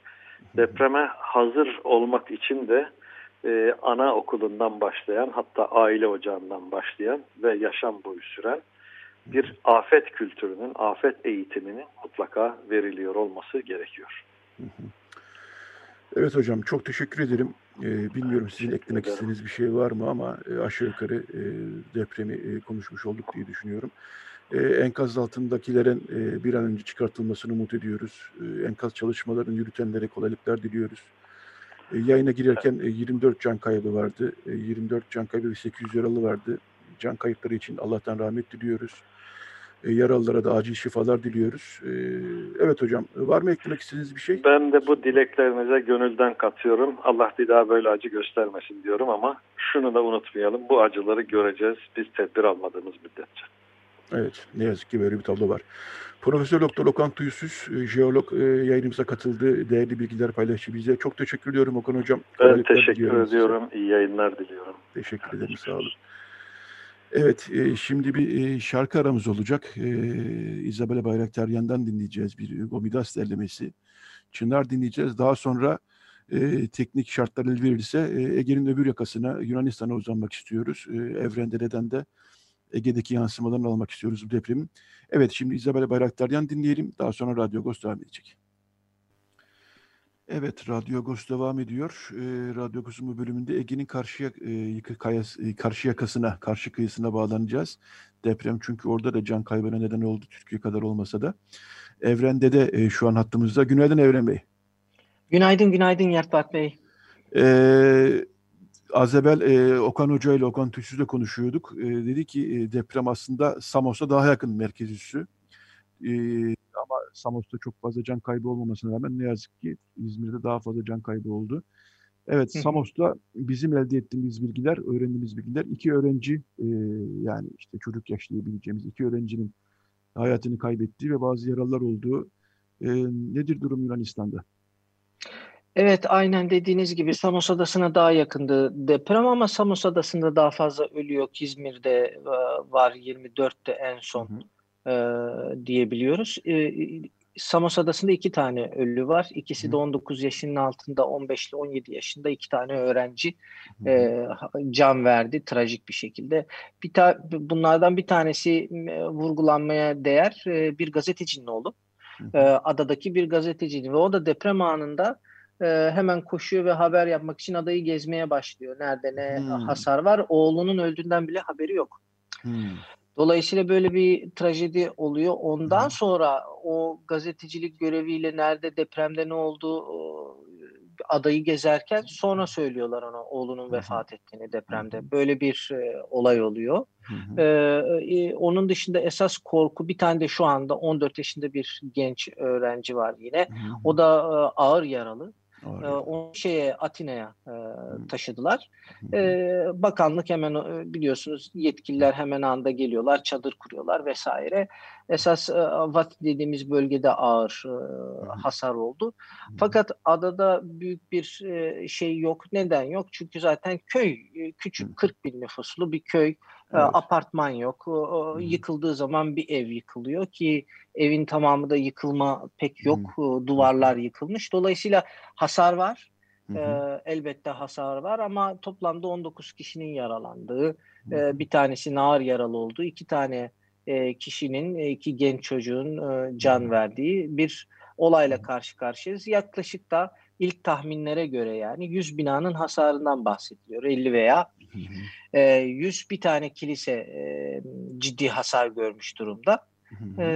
Depreme hazır olmak için de e, ana okulundan başlayan hatta aile ocağından başlayan ve yaşam boyu süren bir afet kültürünün, afet eğitiminin mutlaka veriliyor olması gerekiyor. Evet hocam çok teşekkür ederim. Ee, bilmiyorum sizin eklemek ederim. istediğiniz bir şey var mı ama e, aşağı yukarı e, depremi e, konuşmuş olduk diye düşünüyorum. E, enkaz altındakilerin e, bir an önce çıkartılmasını umut ediyoruz. E, enkaz çalışmalarını yürütenlere kolaylıklar diliyoruz. E, yayına girerken e, 24 can kaybı vardı. E, 24 can kaybı ve 800 yaralı vardı. Can kayıpları için Allah'tan rahmet diliyoruz. E, yaralılara da acil şifalar diliyoruz. E, evet hocam var mı eklemek istediğiniz bir şey? Ben de bu dileklerinize gönülden katıyorum. Allah bir daha böyle acı göstermesin diyorum ama şunu da unutmayalım. Bu acıları göreceğiz biz tedbir almadığımız müddetçe. Evet, ne yazık ki böyle bir tablo var. Profesör Doktor Okan Tuysuz, e, jeolog yayınımıza katıldı. Değerli bilgiler paylaştı bize. Çok teşekkür ediyorum Okan Hocam. Ben Kolaylıklar teşekkür diliyorum size. ediyorum. İyi yayınlar diliyorum. Teşekkür ederim, sağ olun. Evet, e, şimdi bir e, şarkı aramız olacak. E, Isabella Bayraktaryan'dan dinleyeceğiz bir Gomidas derlemesi. Çınar dinleyeceğiz. Daha sonra e, teknik şartlar el verirse e, Ege'nin öbür yakasına Yunanistan'a uzanmak istiyoruz. E, evrende neden de Ege'deki yansımalarını almak istiyoruz bu depremin. Evet, şimdi Isabella Bayraktaryan dinleyelim. Daha sonra Radyo Agos devam. Evet, Radyo Agos devam ediyor. Ee, Radyo Agos'un bu bölümünde Ege'nin karşıya, e, kayas, e, karşı yakasına, karşı kıyısına bağlanacağız. Deprem çünkü orada da can kaybına neden oldu, Türkiye kadar olmasa da. Evrende de e, şu an hattımızda. Günaydın Evren Bey. Günaydın, günaydın Yertbak Bey. Ee, az evvel e, Okan Hoca ile Okan Tüysüz'le konuşuyorduk. E, dedi ki e, deprem aslında Samos'a daha yakın merkez üssü. E, Samos'ta çok fazla can kaybı olmamasına rağmen ne yazık ki İzmir'de daha fazla can kaybı oldu. Evet, Hı hı. Samos'ta bizim elde ettiğimiz bilgiler, öğrendiğimiz bilgiler iki öğrenci e, yani işte çocuk yaş diyebileceğimiz iki öğrencinin hayatını kaybettiği ve bazı yaralılar olduğu. E, nedir durum Yunanistan'da? Evet, aynen dediğiniz gibi Samos Adası'na daha yakındı deprem ama Samos Adası'nda daha fazla ölü yok. İzmir'de e, var 24'te en son Hı e, diyebiliyoruz. E, Samos Adası'nda iki tane ölü var. İkisi de 19 yaşının altında 15 ile 17 yaşında iki tane öğrenci e, can verdi trajik bir şekilde. Bir ta bunlardan bir tanesi e, vurgulanmaya değer e, bir gazetecinin oğlu. E, adadaki bir gazetecinin ve o da deprem anında e, hemen koşuyor ve haber yapmak için adayı gezmeye başlıyor. Nerede ne Hmm. hasar var. Oğlunun öldüğünden bile haberi yok. Hmm. Dolayısıyla böyle bir trajedi oluyor. Ondan Hı. sonra o gazetecilik göreviyle nerede depremde ne oldu adayı gezerken sonra söylüyorlar ona oğlunun vefat ettiğini depremde. Böyle bir e, olay oluyor. Hı hı. Ee, onun dışında esas korku bir tane de şu anda 14 yaşında bir genç öğrenci var yine. Hı hı. O da e, ağır yaralı. E, onu şeye Atina'ya e, taşıdılar. E, bakanlık hemen e, biliyorsunuz yetkililer hemen anda geliyorlar, çadır kuruyorlar vesaire. Esas e, Vat dediğimiz bölgede ağır hasar oldu. Fakat adada büyük bir şey yok. Neden yok? Çünkü zaten köy küçük 40 bin nüfuslu bir köy. Evet. Apartman yok. O, yıkıldığı zaman bir ev yıkılıyor ki evin tamamı da yıkılma pek yok. Hmm. Duvarlar yıkılmış. Dolayısıyla hasar var. Hı hı. elbette hasar var ama toplamda 19 kişinin yaralandığı, hı. bir tanesi ağır yaralı olduğu, iki tane kişinin, iki genç çocuğun can verdiği bir olayla karşı karşıyayız. Yaklaşık da ilk tahminlere göre yani 100 binanın hasarından bahsediliyor. 50 veya e, 100 bir tane kilise e, ciddi hasar görmüş durumda. E,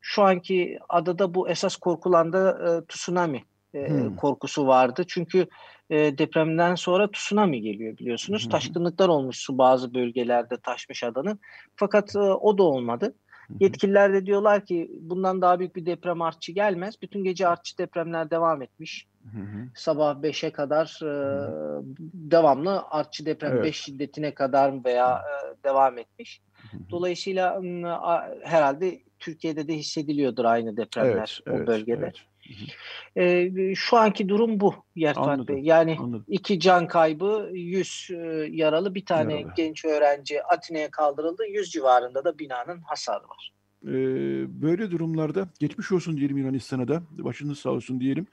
şu anki adada bu esas korkulan da e, tsunami e, korkusu vardı. Çünkü e, depremden sonra tsunami geliyor biliyorsunuz. Taşkınlıklar olmuş su bazı bölgelerde taşmış adanın. Fakat e, o da olmadı. Yetkililer de diyorlar ki bundan daha büyük bir deprem artçı gelmez. Bütün gece artçı depremler devam etmiş. Hı hı. Sabah 5'e kadar e, devamlı artçı deprem 5 evet. şiddetine kadar veya e, devam etmiş. Hı hı. Dolayısıyla a, herhalde Türkiye'de de hissediliyordur aynı depremler evet, o evet, bölgede. Evet. E, şu anki durum bu Yerfat Bey. Yani anladım. iki can kaybı, 100 e, yaralı, bir tane yaralı. genç öğrenci Atina'ya kaldırıldı. 100 civarında da binanın hasarı var. Ee, böyle durumlarda geçmiş olsun diyelim Yunanistan'a da başınız sağ olsun diyelim.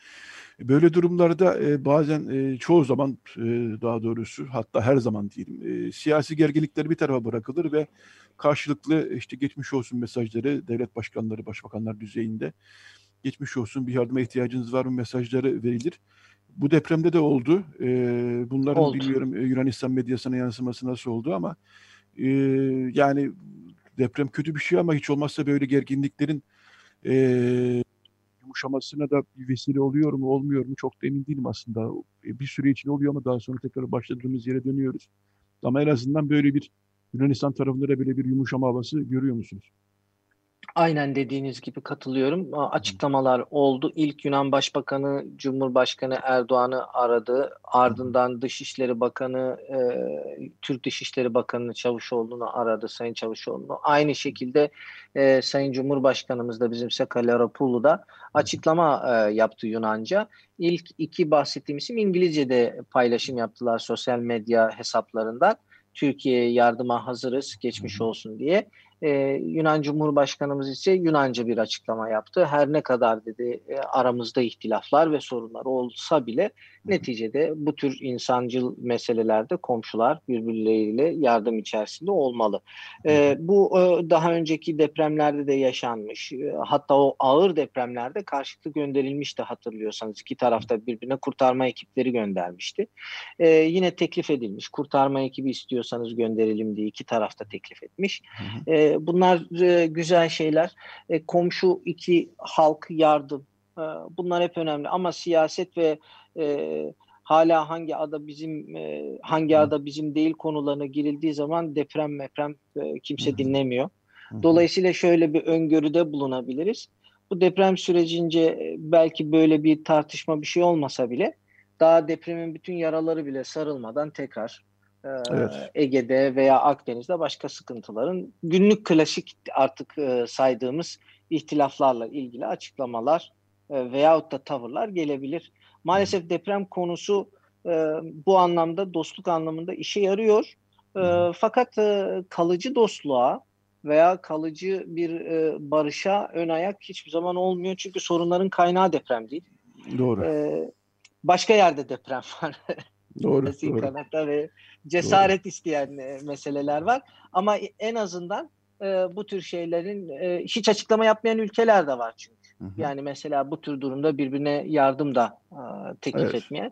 Böyle durumlarda e, bazen e, çoğu zaman e, daha doğrusu hatta her zaman diyelim e, siyasi gerginlikler bir tarafa bırakılır ve karşılıklı işte geçmiş olsun mesajları devlet başkanları, başbakanlar düzeyinde geçmiş olsun bir yardıma ihtiyacınız var mı mesajları verilir. Bu depremde de oldu. E, bunların oldu. bilmiyorum Yunanistan medyasına yansıması nasıl oldu ama e, yani deprem kötü bir şey ama hiç olmazsa böyle gerginliklerin e, yumuşamasına da bir vesile oluyor mu olmuyor mu çok da emin değilim aslında. Bir süre için oluyor ama daha sonra tekrar başladığımız yere dönüyoruz. Ama en azından böyle bir Yunanistan tarafında da böyle bir yumuşama havası görüyor musunuz? Aynen dediğiniz gibi katılıyorum. Açıklamalar oldu. İlk Yunan Başbakanı Cumhurbaşkanı Erdoğan'ı aradı. Ardından Dışişleri Bakanı, e, Türk Dışişleri Bakanı Çavuşoğlu'nu aradı, Sayın Çavuşoğlu'nu. Aynı şekilde e, Sayın Cumhurbaşkanımız da bizim Sakalaropoulou da açıklama e, yaptı Yunanca. İlk iki bahsettiğim isim İngilizce'de paylaşım yaptılar sosyal medya hesaplarından. Türkiye'ye yardıma hazırız, geçmiş olsun diye. Ee, Yunan Cumhurbaşkanımız ise Yunanca bir açıklama yaptı. Her ne kadar dedi e, aramızda ihtilaflar ve sorunlar olsa bile neticede bu tür insancıl meselelerde komşular birbirleriyle yardım içerisinde olmalı. E, bu e, daha önceki depremlerde de yaşanmış. E, hatta o ağır depremlerde karşılıklı gönderilmişti hatırlıyorsanız. iki tarafta birbirine kurtarma ekipleri göndermişti. E, yine teklif edilmiş. Kurtarma ekibi istiyorsanız gönderelim diye iki tarafta teklif etmiş. E, bunlar e, güzel şeyler. E, komşu iki halk yardım. Bunlar hep önemli ama siyaset ve e, hala hangi ada bizim e, hangi ada bizim değil konularına girildiği zaman deprem meprem e, kimse dinlemiyor. Dolayısıyla şöyle bir öngörüde bulunabiliriz. Bu deprem sürecince e, belki böyle bir tartışma bir şey olmasa bile daha depremin bütün yaraları bile sarılmadan tekrar e, evet. Ege'de veya Akdeniz'de başka sıkıntıların günlük klasik artık e, saydığımız ihtilaflarla ilgili açıklamalar e, veyahut da tavırlar gelebilir. Maalesef deprem konusu e, bu anlamda dostluk anlamında işe yarıyor. E, fakat e, kalıcı dostluğa veya kalıcı bir e, barışa ön ayak hiçbir zaman olmuyor. Çünkü sorunların kaynağı deprem değil. Doğru. E, başka yerde deprem var. Doğru. doğru. Ve cesaret doğru. isteyen e, meseleler var. Ama en azından e, bu tür şeylerin e, hiç açıklama yapmayan ülkeler de var çünkü. Hı hı. Yani mesela bu tür durumda birbirine yardım da e, teklif evet. etmeyen.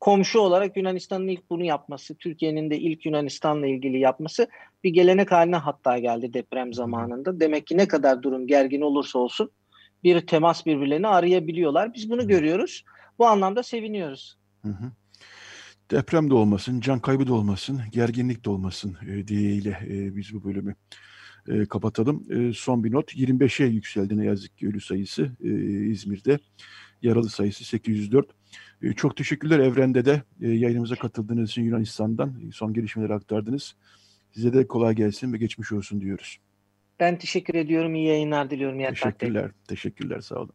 Komşu olarak Yunanistan'ın ilk bunu yapması, Türkiye'nin de ilk Yunanistan'la ilgili yapması bir gelenek haline hatta geldi deprem zamanında. Demek ki ne kadar durum gergin olursa olsun bir temas birbirlerini arayabiliyorlar. Biz bunu görüyoruz. Bu anlamda seviniyoruz. Hı hı. Deprem de olmasın, can kaybı da olmasın, gerginlik de olmasın e, diyeyle e, biz bu bölümü e, kapatalım. E, son bir not 25'e yükseldi ne yazık ki ölü sayısı e, İzmir'de. Yaralı sayısı 804. E, çok teşekkürler Evren'de de e, yayınımıza katıldığınız için Yunanistan'dan e, son gelişmeleri aktardınız. Size de kolay gelsin ve geçmiş olsun diyoruz. Ben teşekkür ediyorum. İyi yayınlar diliyorum. Yatmak Teşekkürler. Teşekkürler. Sağ olun.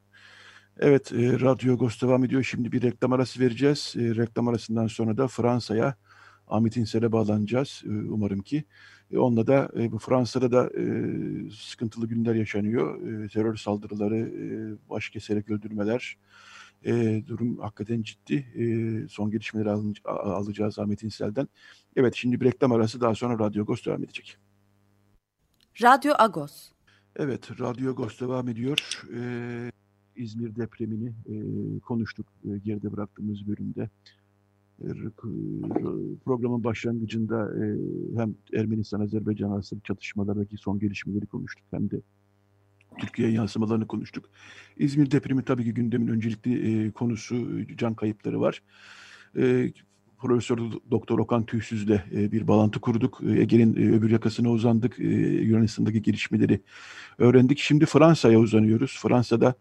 Evet, e, Radyo Agos devam ediyor. Şimdi bir reklam arası vereceğiz. E, reklam arasından sonra da Fransa'ya Ahmet İnsel'e bağlanacağız. E, umarım ki. E, onunla da e, bu Fransa'da da e, sıkıntılı günler yaşanıyor. E, terör saldırıları, e, baş keserek öldürmeler. E, durum hakikaten ciddi. E, son gelişmeleri alın, alacağız Ahmet İnsel'den. Evet, şimdi bir reklam arası daha sonra Radyo Agos devam edecek. Radyo Agos. Evet, Radyo Agos devam ediyor. Ee, İzmir depremini e, konuştuk e, geride bıraktığımız bölümde. Programın başlangıcında e, hem Ermenistan-Azerbaycan arasındaki çatışmalardaki son gelişmeleri konuştuk hem de Türkiye'ye yansımalarını konuştuk. İzmir depremi tabii ki gündemin öncelikli e, konusu, can kayıpları var. E, Profesör Doktor Okan Tüysüz'le e, bir bağlantı kurduk. Ege'nin öbür yakasına uzandık. Yunanistan'daki gelişmeleri öğrendik. Şimdi Fransa'ya uzanıyoruz. Fransa'da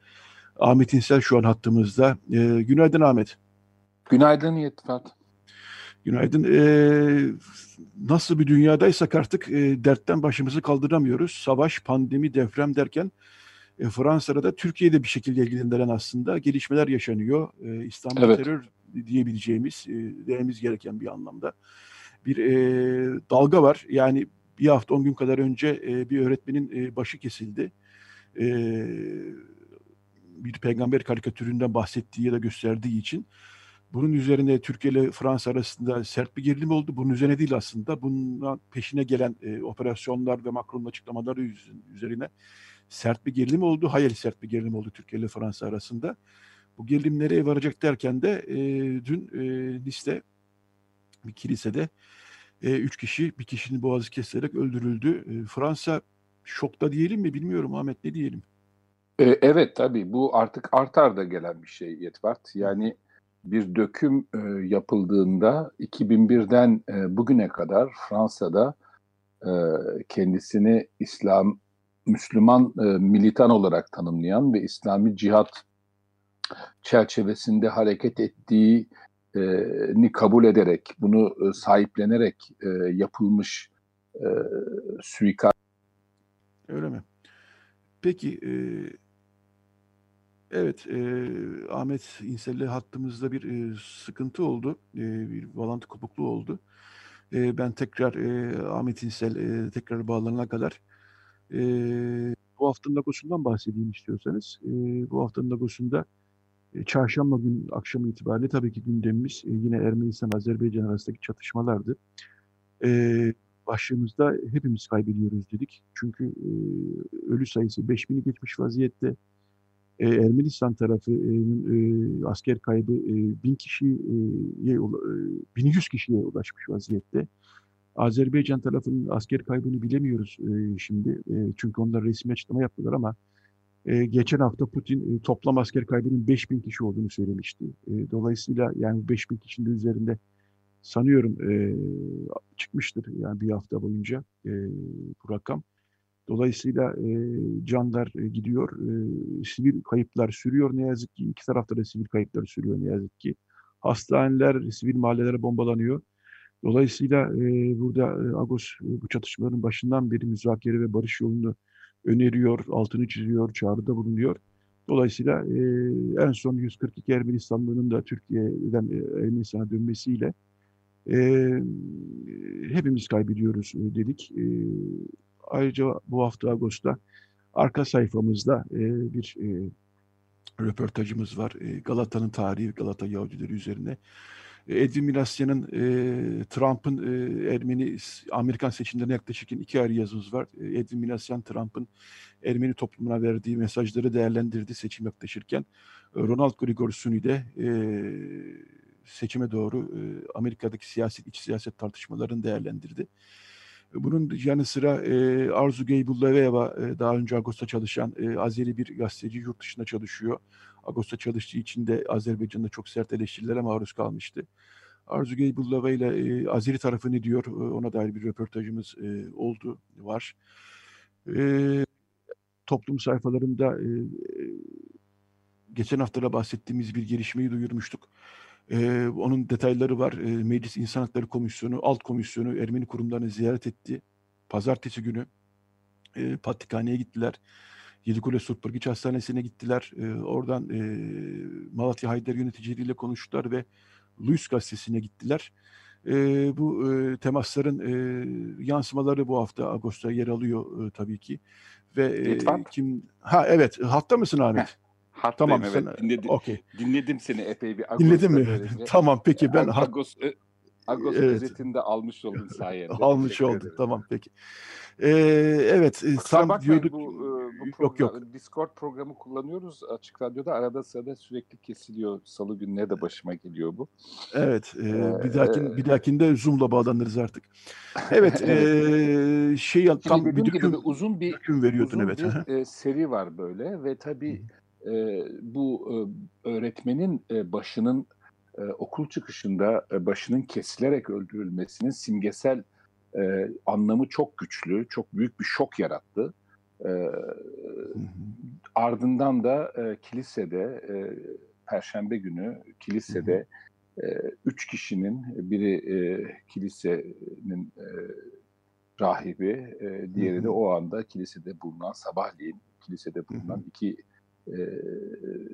Ahmet İnsel şu an hattımızda. Günaydın Ahmet. Günaydın Yetfat. Günaydın. E, nasıl bir dünyadaysak artık e, dertten başımızı kaldıramıyoruz. Savaş, pandemi, deprem derken e, Fransa'da da Türkiye'de bir şekilde ilgilendiren aslında gelişmeler yaşanıyor. E, İstanbul evet. terör diyebileceğimiz, e, dememiz gereken bir anlamda bir e, dalga var. Yani bir hafta on gün kadar önce e, bir öğretmenin e, başı kesildi. E, bir peygamber karikatüründen bahsettiği ya da gösterdiği için bunun üzerine Türkiye ile Fransa arasında sert bir gerilim oldu. Bunun üzerine değil aslında. Bunun peşine gelen e, operasyonlar ve Macron'un açıklamaları üzerine sert bir gerilim oldu. Hayal sert bir gerilim oldu Türkiye ile Fransa arasında. Bu gerilim nereye varacak derken de e, dün e, liste bir kilisede e, üç kişi bir kişinin boğazı kesilerek öldürüldü. E, Fransa şokta diyelim mi bilmiyorum Ahmet ne diyelim? E, evet tabii bu artık artar da gelen bir şey Yetvart. Yani bir döküm e, yapıldığında 2001'den e, bugüne kadar Fransa'da e, kendisini İslam Müslüman e, militan olarak tanımlayan ve İslami cihat çerçevesinde hareket ettiğini kabul ederek, bunu e, sahiplenerek e, yapılmış e, suikast. Öyle mi? Peki, e, evet e, Ahmet İnsel'le hattımızda bir e, sıkıntı oldu, e, bir bağlantı kopukluğu oldu. E, ben tekrar e, Ahmet İnsel e, tekrar bağlanana kadar e, bu haftanın logosundan bahsedeyim istiyorsanız. E, bu haftanın logosunda e, çarşamba gün akşam itibariyle tabii ki gündemimiz e, yine Ermenistan-Azerbaycan arasındaki çatışmalardı. E, başlığımızda hepimiz kaybediyoruz dedik. Çünkü e, ölü sayısı 5000'i geçmiş vaziyette. E, Ermenistan tarafının e, asker kaybı e, 1000 kişiye, e, 1100 kişiye ulaşmış vaziyette. Azerbaycan tarafının asker kaybını bilemiyoruz e, şimdi. E, çünkü onlar resmi açıklama yaptılar ama e, geçen hafta Putin e, toplam asker kaybının 5000 kişi olduğunu söylemişti. E, dolayısıyla yani 5000 kişinin üzerinde sanıyorum e, çıkmıştır yani bir hafta boyunca e, bu rakam. Dolayısıyla e, canlar e, gidiyor, e, sivil kayıplar sürüyor ne yazık ki. iki tarafta da sivil kayıplar sürüyor ne yazık ki. Hastaneler, sivil mahallelere bombalanıyor. Dolayısıyla e, burada e, Agos e, bu çatışmaların başından beri müzakere ve barış yolunu öneriyor, altını çiziyor, çağrıda bulunuyor. Dolayısıyla e, en son 142 Ermenistanlı'nın da Türkiye'den e, Ermenistan'a dönmesiyle e, hepimiz kaybediyoruz dedik. E, ayrıca bu hafta Ağustos'ta arka sayfamızda e, bir e, röportajımız var. E, Galata'nın tarihi, Galata Yahudileri üzerine. Edwin Minasya'nın e, Trump'ın e, Ermeni Amerikan seçimlerine yaklaşık iki ayrı yazımız var. E, Edwin Minasyan Trump'ın Ermeni toplumuna verdiği mesajları değerlendirdi seçim yaklaşırken. E, Ronald Grigorsuni de e, seçime doğru e, Amerika'daki siyaset, iç siyaset tartışmalarını değerlendirdi. Bunun yanı sıra e, Arzu Geybullayeva e, daha önce Ağustos'ta çalışan e, Azeri bir gazeteci yurt dışında çalışıyor. Ağustos'ta çalıştığı için de Azerbaycan'da çok sert eleştirilere maruz kalmıştı. Arzu Geybullayeva ile e, Azeri tarafı ne diyor e, ona dair bir röportajımız e, oldu, var. E, toplum sayfalarında e, geçen hafta da bahsettiğimiz bir gelişmeyi duyurmuştuk. Onun detayları var. E, Meclis İnsan Hakları Komisyonu, Alt Komisyonu Ermeni kurumlarını ziyaret etti. Pazartesi günü e, Patrikhane'ye gittiler. Yedikule Surpurgiç Hastanesi'ne gittiler. E, oradan e, Malatya Haydar yöneticileriyle konuştular ve Luis Gazetesi'ne gittiler. E, bu e, temasların e, yansımaları bu hafta Ağustos'ta yer alıyor e, tabii ki. Ve e, kim ha evet hatta mısın Ahmet? Hattayım, tamam evet. Sen, dinledim, okay. dinledim seni epey bir. Dinledin mi? [LAUGHS] tamam peki ben Agos, Agos evet. gazetinde almış oldum sayende. [LAUGHS] almış oldum tamam peki. Ee, evet e, Kusura tam diyorduk. Bu, e, bu program, yok yok. Discord programı kullanıyoruz açık radyoda arada sırada sürekli kesiliyor. Salı gününe de başıma geliyor bu. Evet e, ee, bir dahakin e, bir dahakinde Zoom'la bağlanırız artık. Evet, [LAUGHS] e, şey tam bir döküm, gibi uzun bir döküm veriyordun uzun evet. Bir, e, seri var böyle ve tabii e, bu e, öğretmenin e, başının e, okul çıkışında e, başının kesilerek öldürülmesinin simgesel e, anlamı çok güçlü, çok büyük bir şok yarattı. E, ardından da e, kilisede, e, Perşembe günü kilisede e, üç kişinin, biri e, kilisenin e, rahibi, e, diğeri de o anda kilisede bulunan, sabahleyin kilisede bulunan iki e,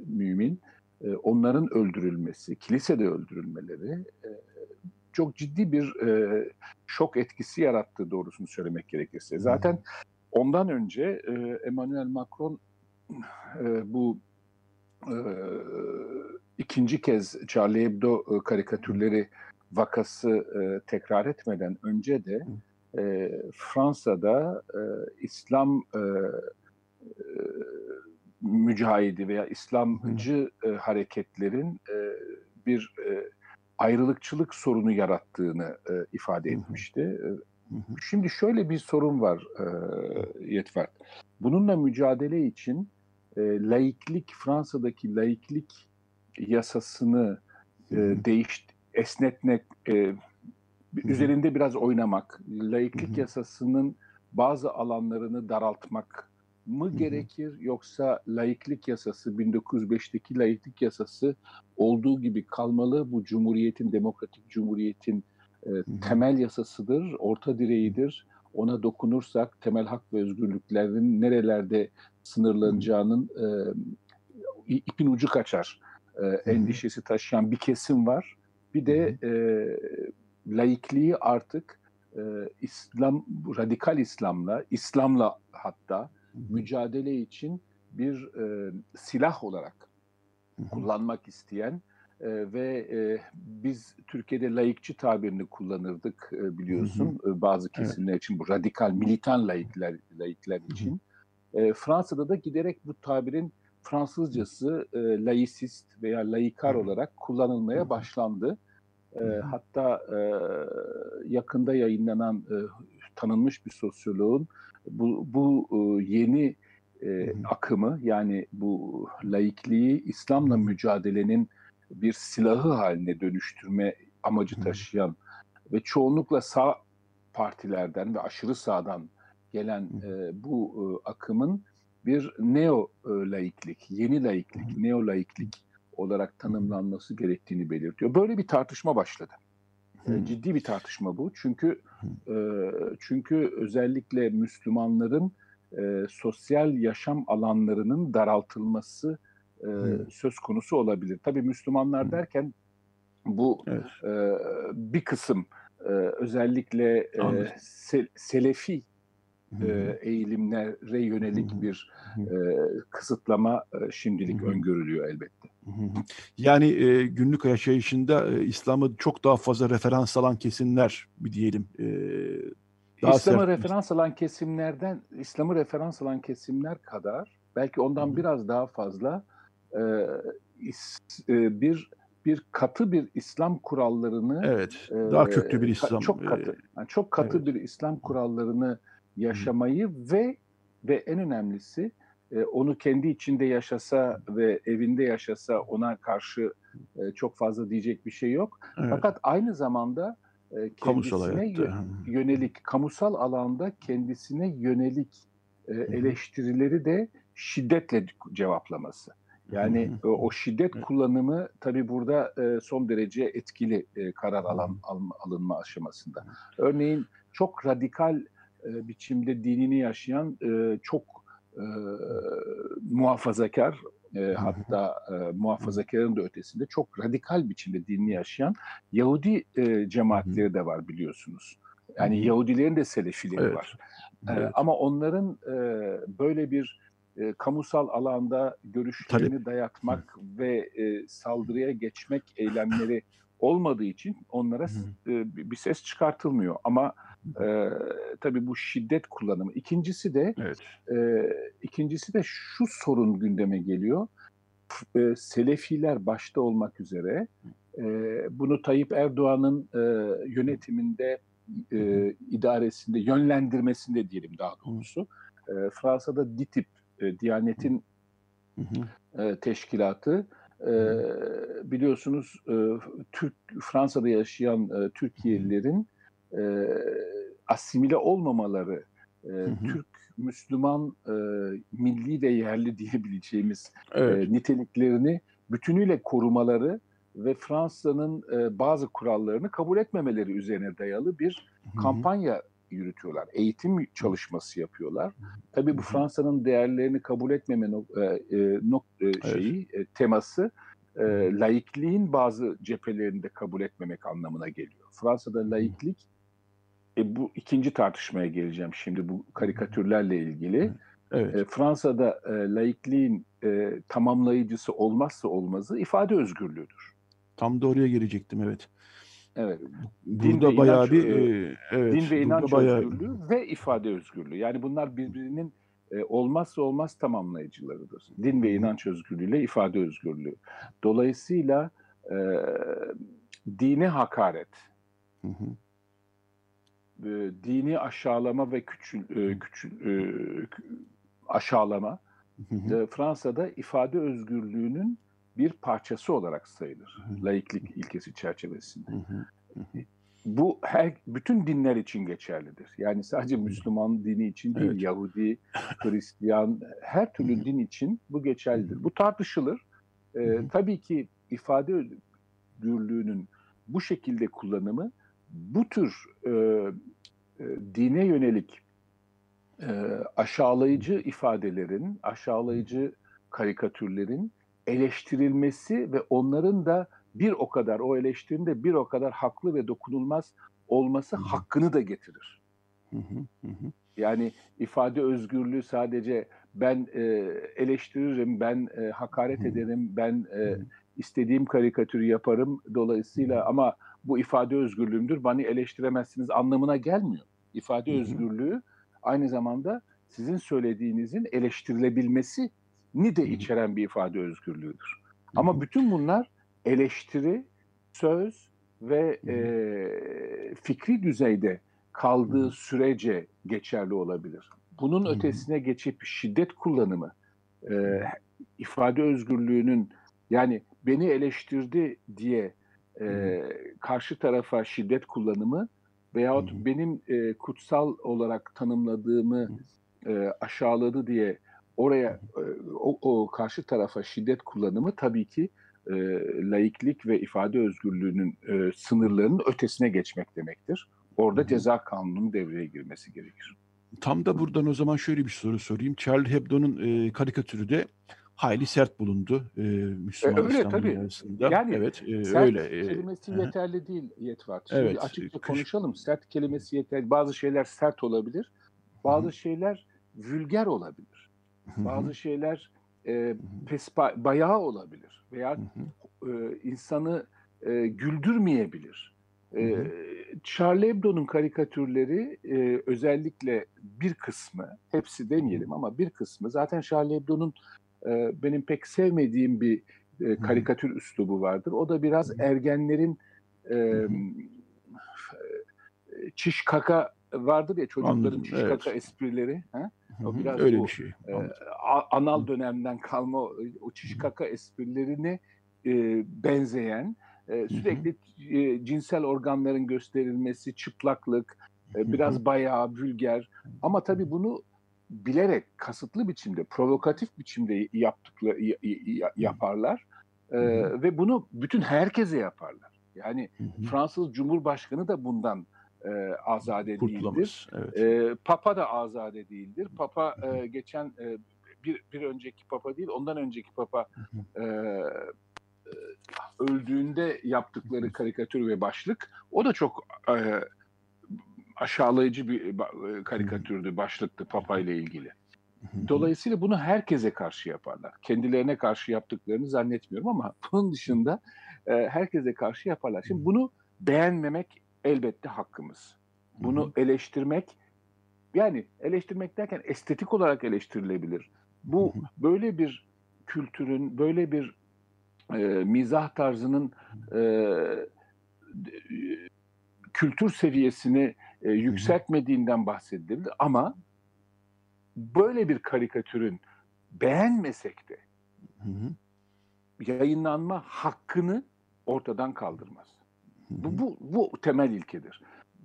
mümin, e, onların öldürülmesi, kilisede öldürülmeleri e, çok ciddi bir e, şok etkisi yarattı doğrusunu söylemek gerekirse. Zaten ondan önce e, Emmanuel Macron e, bu e, ikinci kez Charlie Hebdo e, karikatürleri vakası e, tekrar etmeden önce de e, Fransa'da e, İslam e, e, mücahidi veya İslamcı e, hareketlerin e, bir e, ayrılıkçılık sorunu yarattığını e, ifade etmişti. E, şimdi şöyle bir sorun var e, Yetvert. Bununla mücadele için e, laiklik, Fransa'daki laiklik yasasını e, değiş esnetmek, e, üzerinde biraz oynamak, laiklik yasasının bazı alanlarını daraltmak mı gerekir yoksa laiklik yasası 1905'teki laiklik yasası olduğu gibi kalmalı bu cumhuriyetin demokratik cumhuriyetin e, temel yasasıdır, orta direğidir. Ona dokunursak temel hak ve özgürlüklerin nerelerde sınırlanacağının e, ipin ucu kaçar. E, endişesi taşıyan bir kesim var. Bir de e, laikliği artık e, İslam radikal İslam'la, İslam'la hatta mücadele için bir e, silah olarak kullanmak isteyen e, ve e, biz Türkiye'de layıkçı tabirini kullanırdık e, biliyorsun. E, bazı kesimler evet. için bu radikal militan laikler laikler için. E, Fransa'da da giderek bu tabirin Fransızcası e, laicist veya laikar olarak kullanılmaya başlandı. E, hatta e, yakında yayınlanan e, tanınmış bir sosyoloğun bu, bu e, yeni e, akımı yani bu laikliği İslam'la mücadelenin bir silahı haline dönüştürme amacı taşıyan ve çoğunlukla sağ partilerden ve aşırı sağdan gelen e, bu e, akımın bir neo e, laiklik, yeni laiklik, neo laiklik olarak tanımlanması gerektiğini belirtiyor. Böyle bir tartışma başladı. Hmm. Ciddi bir tartışma bu. Çünkü e, çünkü özellikle Müslümanların e, sosyal yaşam alanlarının daraltılması e, hmm. söz konusu olabilir. Tabii Müslümanlar hmm. derken bu evet. e, bir kısım e, özellikle e, se, selefi e, eğilimlere yönelik bir e, kısıtlama e, şimdilik öngörülüyor elbette. Yani e, günlük yaşayışında e, İslam'ı çok daha fazla referans alan kesimler bir diyelim. E, İslam'ı referans alan kesimlerden, İslam'ı referans alan kesimler kadar belki ondan biraz daha fazla e, is, e, bir bir katı bir İslam kurallarını evet daha köklü bir İslam çok katı yani çok katı evet. bir İslam kurallarını yaşamayı ve ve en önemlisi e, onu kendi içinde yaşasa ve evinde yaşasa ona karşı e, çok fazla diyecek bir şey yok. Evet. Fakat aynı zamanda e, kendisine yönelik kamusal alanda kendisine yönelik eleştirileri de şiddetle cevaplaması. Yani o, şiddet kullanımı tabii burada son derece etkili karar alan alınma aşamasında. Örneğin çok radikal e, biçimde dinini yaşayan e, çok e, muhafazakar e, hatta e, muhafazakarın da ötesinde çok radikal biçimde dinini yaşayan Yahudi e, cemaatleri de var biliyorsunuz. Yani Yahudilerin de selefileri Evet. var. E, Evet. ama onların e, böyle bir e, kamusal alanda görüşlerini dayatmak ve e, saldırıya geçmek eylemleri olmadığı için onlara Hı. e, bir ses çıkartılmıyor. Ama e, tabii bu şiddet kullanımı. İkincisi de Evet. e, ikincisi de şu sorun gündeme geliyor. E, Selefiler başta olmak üzere e, bunu Tayyip Erdoğan'ın e, yönetiminde e, idaresinde yönlendirmesinde diyelim daha doğrusu. E, Fransa'da DİTİB, e, Diyanet'in e, teşkilatı e, biliyorsunuz e, Türk Fransa'da yaşayan e, Türkiye'lilerin e, asimile olmamaları e, hı. Türk Müslüman e, milli ve yerli [LAUGHS] diyebileceğimiz Evet. e, niteliklerini bütünüyle korumaları ve Fransa'nın e, bazı kurallarını kabul etmemeleri üzerine dayalı bir Hı hı. kampanya yürütüyorlar. Eğitim çalışması yapıyorlar. Tabii bu Hı hı. Fransa'nın değerlerini kabul etmeme nok- e, e, nok- e, şeyi e, teması e, laikliğin bazı cephelerini de kabul etmemek anlamına geliyor. Fransa'da laiklik e, bu ikinci tartışmaya geleceğim şimdi bu karikatürlerle ilgili. Evet. E, Fransa'da e, laikliğin e, tamamlayıcısı olmazsa olmazı ifade özgürlüğüdür. Tam da oraya gelecektim evet. Evet. Din Burada ve bayağı inanç, bir e, evet. Din ve inanç bayağı- özgürlüğü ve ifade özgürlüğü. Yani bunlar birbirinin e, olmazsa olmaz tamamlayıcılarıdır. Din ve inanç özgürlüğüyle ifade özgürlüğü. Dolayısıyla e, dine hakaret, Hı hı. E, dini aşağılama ve küçül, e, küçül, e, aşağılama e, Fransa'da ifade özgürlüğünün bir parçası olarak sayılır. Laiklik ilkesi çerçevesinde. Bu her bütün dinler için geçerlidir. Yani sadece Müslüman dini için değil, Evet. Yahudi, Hristiyan, her türlü din için bu geçerlidir. Bu tartışılır. Ee, tabii ki ifade özgürlüğünün bu şekilde kullanımı bu tür e, e, dine yönelik e, aşağılayıcı ifadelerin, aşağılayıcı karikatürlerin eleştirilmesi ve onların da bir o kadar o eleştirinin de bir o kadar haklı ve dokunulmaz olması Hı hı. hakkını da getirir. Hı hı. Hı hı. Yani ifade özgürlüğü sadece ben e, eleştiririm, ben e, hakaret Hı. ederim, ben e, Hı. istediğim karikatürü yaparım. Dolayısıyla ama bu ifade özgürlüğümdür, beni eleştiremezsiniz anlamına gelmiyor. İfade Hı hı. özgürlüğü aynı zamanda sizin söylediğinizin eleştirilebilmesi ni de içeren bir ifade özgürlüğüdür. Hı Ama bütün bunlar eleştiri, söz ve e, fikri düzeyde kaldığı Hı hı. sürece geçerli olabilir. Bunun Hı hı. ötesine geçip şiddet kullanımı, e, ifade özgürlüğünün yani beni eleştirdi diye e, karşı tarafa şiddet kullanımı veyahut Hı hı. benim e, kutsal olarak tanımladığımı e, aşağıladı diye oraya e, o, o karşı tarafa şiddet kullanımı tabii ki e, laiklik ve ifade özgürlüğünün e, sınırlarının ötesine geçmek demektir. Orada Hı hı. ceza kanununun devreye girmesi gerekir. Tam da buradan o zaman şöyle bir soru sorayım. Charlie Hebdo'nun e, karikatürü de hayli sert bulundu e, Müslüman E, öyle tabii. dünyasında. Yani evet, e, Sert öyle. kelimesi hı hı. yeterli değil Yetvar. Şimdi Evet, açıkça konuşalım. Sert kelimesi yeterli. Bazı şeyler sert olabilir. Bazı Hı hı. şeyler vulgar olabilir. Hı hı. Bazı şeyler e, pespa, bayağı olabilir. Veya e, insanı e, güldürmeyebilir. E. Charlie Hebdo'nun karikatürleri e, özellikle bir kısmı, hepsi demeyelim ama bir kısmı zaten Charlie Hebdo'nun e, benim pek sevmediğim bir e, karikatür üslubu vardır. O da biraz ergenlerin e, hı. çiş kaka vardır ya çocukların Anladım, çiş evet. kaka esprileri. Ha? O biraz öyle bu. bir şey. E, anal dönemden kalma o, çiş kaka esprilerini e, benzeyen e, sürekli e, cinsel organların gösterilmesi, çıplaklık, e, biraz bayağı vulgar ama tabii bunu bilerek kasıtlı biçimde, provokatif biçimde yaptıkları yaparlar e, ve bunu bütün herkese yaparlar. Yani hı hı. Fransız Cumhurbaşkanı da bundan e, azade değildir. Evet. E, Papa da azade değildir. Papa e, geçen e, bir bir önceki Papa değil, ondan önceki Papa e, öldüğünde yaptıkları karikatür ve başlık o da çok e, aşağılayıcı bir e, karikatürdü, başlıktı Papa ile ilgili. Dolayısıyla bunu herkese karşı yaparlar. Kendilerine karşı yaptıklarını zannetmiyorum ama [LAUGHS] bunun dışında e, herkese karşı yaparlar. Şimdi bunu beğenmemek elbette hakkımız. Bunu eleştirmek yani eleştirmek derken estetik olarak eleştirilebilir. Bu böyle bir kültürün, böyle bir e, mizah tarzının e, kültür seviyesini e, yükseltmediğinden bahsedilir ama böyle bir karikatürün beğenmesek de hı hı. yayınlanma hakkını ortadan kaldırmaz. Bu, bu, bu temel ilkedir.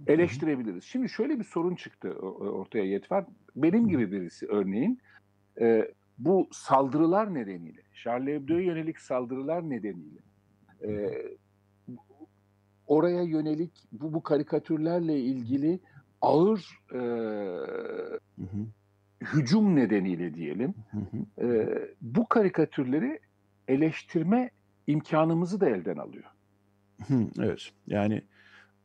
Eleştirebiliriz. Şimdi şöyle bir sorun çıktı ortaya Yetver. Benim gibi birisi örneğin e, bu saldırılar nedeniyle, Charlie Hebdo'ya yönelik saldırılar nedeniyle e, oraya yönelik bu, bu karikatürlerle ilgili ağır e, hı hı. hücum nedeniyle diyelim hı hı. E, bu karikatürleri eleştirme imkanımızı da elden alıyor. Hı, evet yani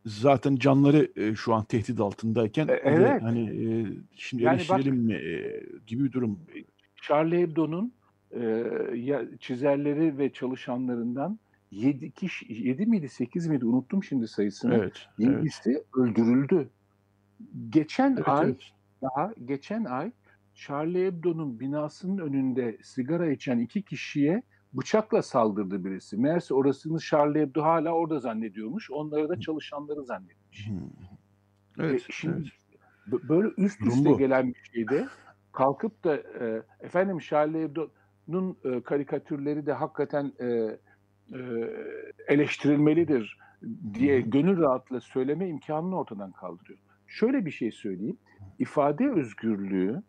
zaten canları e, şu an tehdit altındayken e, evet. hani e, şimdi yani eleştirelim mi e, gibi bir durum. Charlie Hebdo'nun e, çizerleri ve çalışanlarından 7 kişi 7 miydi 8 miydi unuttum şimdi sayısını. Evet. 7'si evet. öldürüldü. Geçen evet, ay evet. daha geçen ay Charlie Hebdo'nun binasının önünde sigara içen iki kişiye bıçakla saldırdı birisi. Meğerse orasını Charlie Hebdo hala orada zannediyormuş. Onları da çalışanları zannetmiş. Evet, Ve şimdi evet. böyle üst üste Durum gelen bir şeyde kalkıp da e, efendim Charlie Hebdo'nun e, karikatürleri de hakikaten e, e, eleştirilmelidir diye gönül rahatlığı söyleme imkanını ortadan kaldırıyor. Şöyle bir şey söyleyeyim. İfade özgürlüğü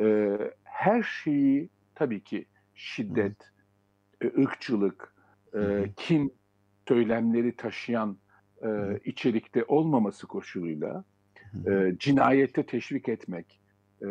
e, her şeyi tabii ki şiddet, e, ırkçılık, e, kin söylemleri taşıyan e, içerikte olmaması koşuluyla e, cinayete teşvik etmek e,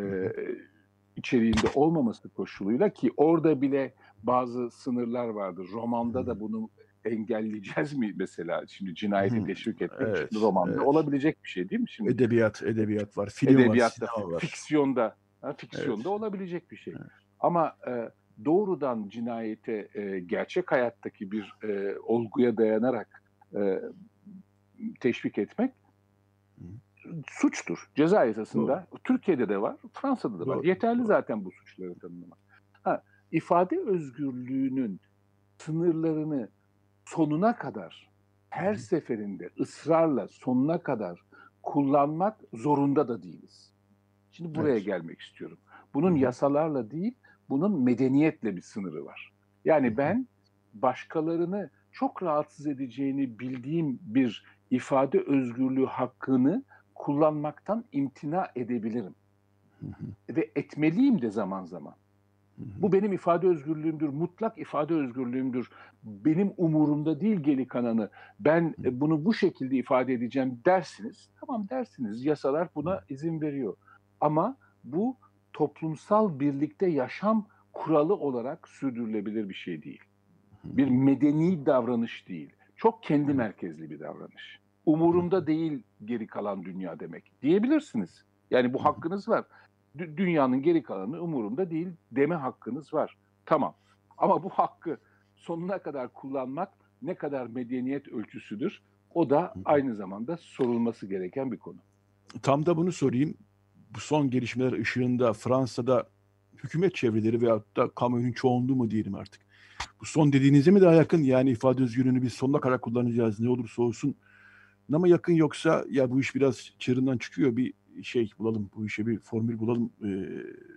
içeriğinde olmaması koşuluyla ki orada bile bazı sınırlar vardır. Romanda da bunu engelleyeceğiz mi mesela şimdi cinayeti hmm. teşvik etmek evet, için romanda evet. olabilecek bir şey değil mi şimdi? Edebiyat, edebiyat var, film Edebiyatta, var, var. Fiksiyonda, ha, fiksiyonda evet. olabilecek bir şey. Evet. Ama e, doğrudan cinayete e, gerçek hayattaki bir e, olguya dayanarak e, teşvik etmek Hı. suçtur. Ceza yasasında Doğru. Türkiye'de de var, Fransa'da da var. Doğru. Yeterli Doğru. zaten bu suçları tanımlamak. İfade özgürlüğünün sınırlarını sonuna kadar her seferinde ısrarla sonuna kadar kullanmak zorunda da değiliz. Şimdi buraya evet. gelmek istiyorum. Bunun yasalarla değil, bunun medeniyetle bir sınırı var. Yani ben başkalarını çok rahatsız edeceğini bildiğim bir ifade özgürlüğü hakkını kullanmaktan imtina edebilirim. Ve etmeliyim de zaman zaman. Bu benim ifade özgürlüğümdür, mutlak ifade özgürlüğümdür. Benim umurumda değil geli kananı. Ben bunu bu şekilde ifade edeceğim dersiniz. Tamam dersiniz. Yasalar buna izin veriyor. Ama bu toplumsal birlikte yaşam kuralı olarak sürdürülebilir bir şey değil. Bir medeni davranış değil. Çok kendi merkezli bir davranış. Umurumda değil geri kalan dünya demek diyebilirsiniz. Yani bu hakkınız var. Dünyanın geri kalanı umurumda değil deme hakkınız var. Tamam. Ama bu hakkı sonuna kadar kullanmak ne kadar medeniyet ölçüsüdür? O da aynı zamanda sorulması gereken bir konu. Tam da bunu sorayım bu son gelişmeler ışığında Fransa'da hükümet çevreleri veyahut da kamuoyunun çoğunluğu mu diyelim artık. Bu son dediğinize mi daha yakın? Yani ifade özgürlüğünü biz sonuna kadar kullanacağız ne olursa olsun. Ama yakın yoksa ya bu iş biraz çığırından çıkıyor bir şey bulalım bu işe bir formül bulalım.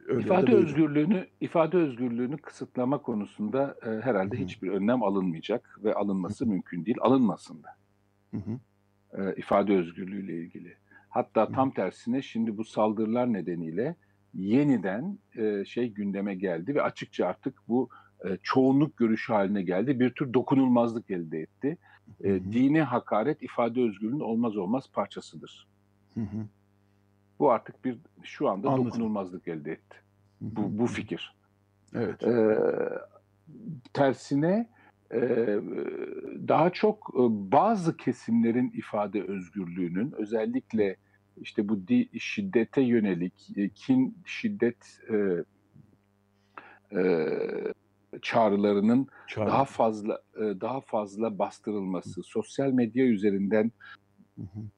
Öyle ifade özgürlüğünü ifade özgürlüğünü kısıtlama konusunda e, herhalde Hı-hı. hiçbir önlem alınmayacak ve alınması Hı-hı. mümkün değil. Alınmasın da. Hı-hı. E, ifade özgürlüğüyle ilgili. Hatta tam tersine şimdi bu saldırılar nedeniyle yeniden e, şey gündeme geldi ve açıkça artık bu e, çoğunluk görüşü haline geldi. Bir tür dokunulmazlık elde etti. E, dine hakaret ifade özgürlüğünün olmaz olmaz parçasıdır. Hı hı. Bu artık bir şu anda Anladım. dokunulmazlık elde etti. Bu, bu fikir. Evet. Ee, tersine e, daha çok e, bazı kesimlerin ifade özgürlüğünün özellikle işte bu di, şiddete yönelik e, kin şiddet e, e, çağrılarının Çağrı. daha fazla e, daha fazla bastırılması, sosyal medya üzerinden.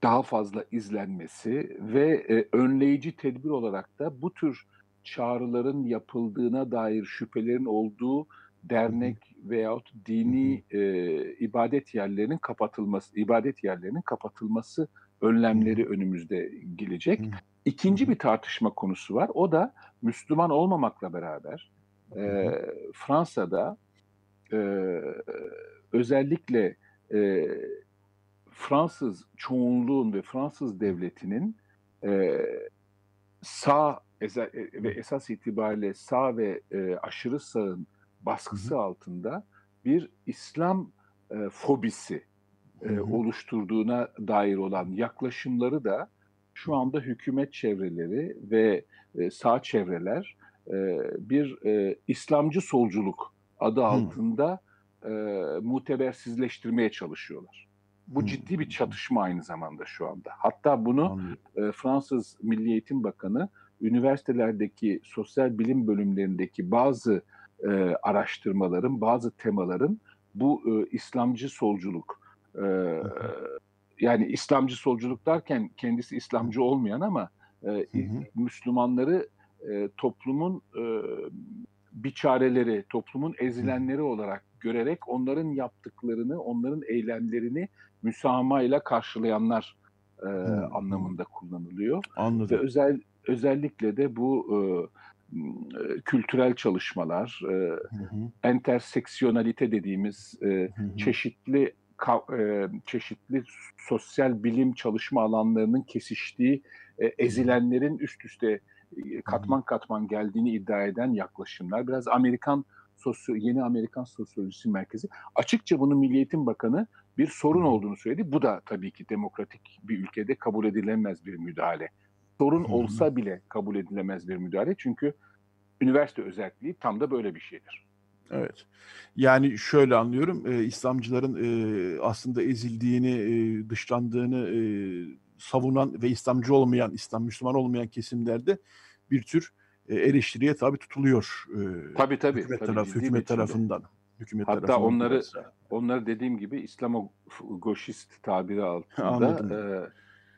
Daha fazla izlenmesi ve e, önleyici tedbir olarak da bu tür çağrıların yapıldığına dair şüphelerin olduğu dernek veyahut dini e, ibadet yerlerinin kapatılması, ibadet yerlerinin kapatılması önlemleri önümüzde gelecek. İkinci bir tartışma konusu var. O da Müslüman olmamakla beraber e, Fransa'da e, özellikle e, Fransız çoğunluğun ve Fransız devletinin e, sağ eza- e, ve esas itibariyle sağ ve e, aşırı sağın baskısı altında bir İslam e, fobisi e, Hı hı. oluşturduğuna dair olan yaklaşımları da şu anda hükümet çevreleri ve e, sağ çevreler e, bir e, İslamcı solculuk adı altında e, mutebersizleştirmeye çalışıyorlar. Bu Hı. ciddi bir çatışma aynı zamanda şu anda. Hatta bunu e, Fransız Milli Eğitim Bakanı üniversitelerdeki sosyal bilim bölümlerindeki bazı e, araştırmaların, bazı temaların bu e, İslamcı solculuk, e, yani İslamcı solculuk derken kendisi İslamcı olmayan ama e, hı. Müslümanları e, toplumun e, biçareleri, toplumun ezilenleri olarak görerek onların yaptıklarını, onların eylemlerini müsamaha karşılayanlar e, Hı. anlamında kullanılıyor. Ve Anladım. özel özellikle de bu e, m, kültürel çalışmalar, e, Hı hı. enterseksiyonalite dediğimiz e, Hı hı. çeşitli ka- e, çeşitli sosyal bilim çalışma alanlarının kesiştiği e, ezilenlerin üst üste e, katman katman geldiğini iddia eden yaklaşımlar. Biraz Amerikan sosyo yeni Amerikan sosyolojisi merkezi. Açıkça bunu Milli Eğitim Bakanı bir sorun olduğunu söyledi. Bu da tabii ki demokratik bir ülkede kabul edilemez bir müdahale. Sorun olsa bile kabul edilemez bir müdahale. Çünkü üniversite özelliği tam da böyle bir şeydir. Evet. Yani şöyle anlıyorum, e, İslamcıların e, aslında ezildiğini, e, dışlandığını e, savunan ve İslamcı olmayan, İslam Müslüman olmayan kesimlerde bir tür eleştiriye tabi tutuluyor. E, Tabii tabii. hükümet tabii, tarafı, hükümet tarafından. Hükümet Hatta tarafından onları bilhassa. onları dediğim gibi İslamogoşist tabiri altında Anladım.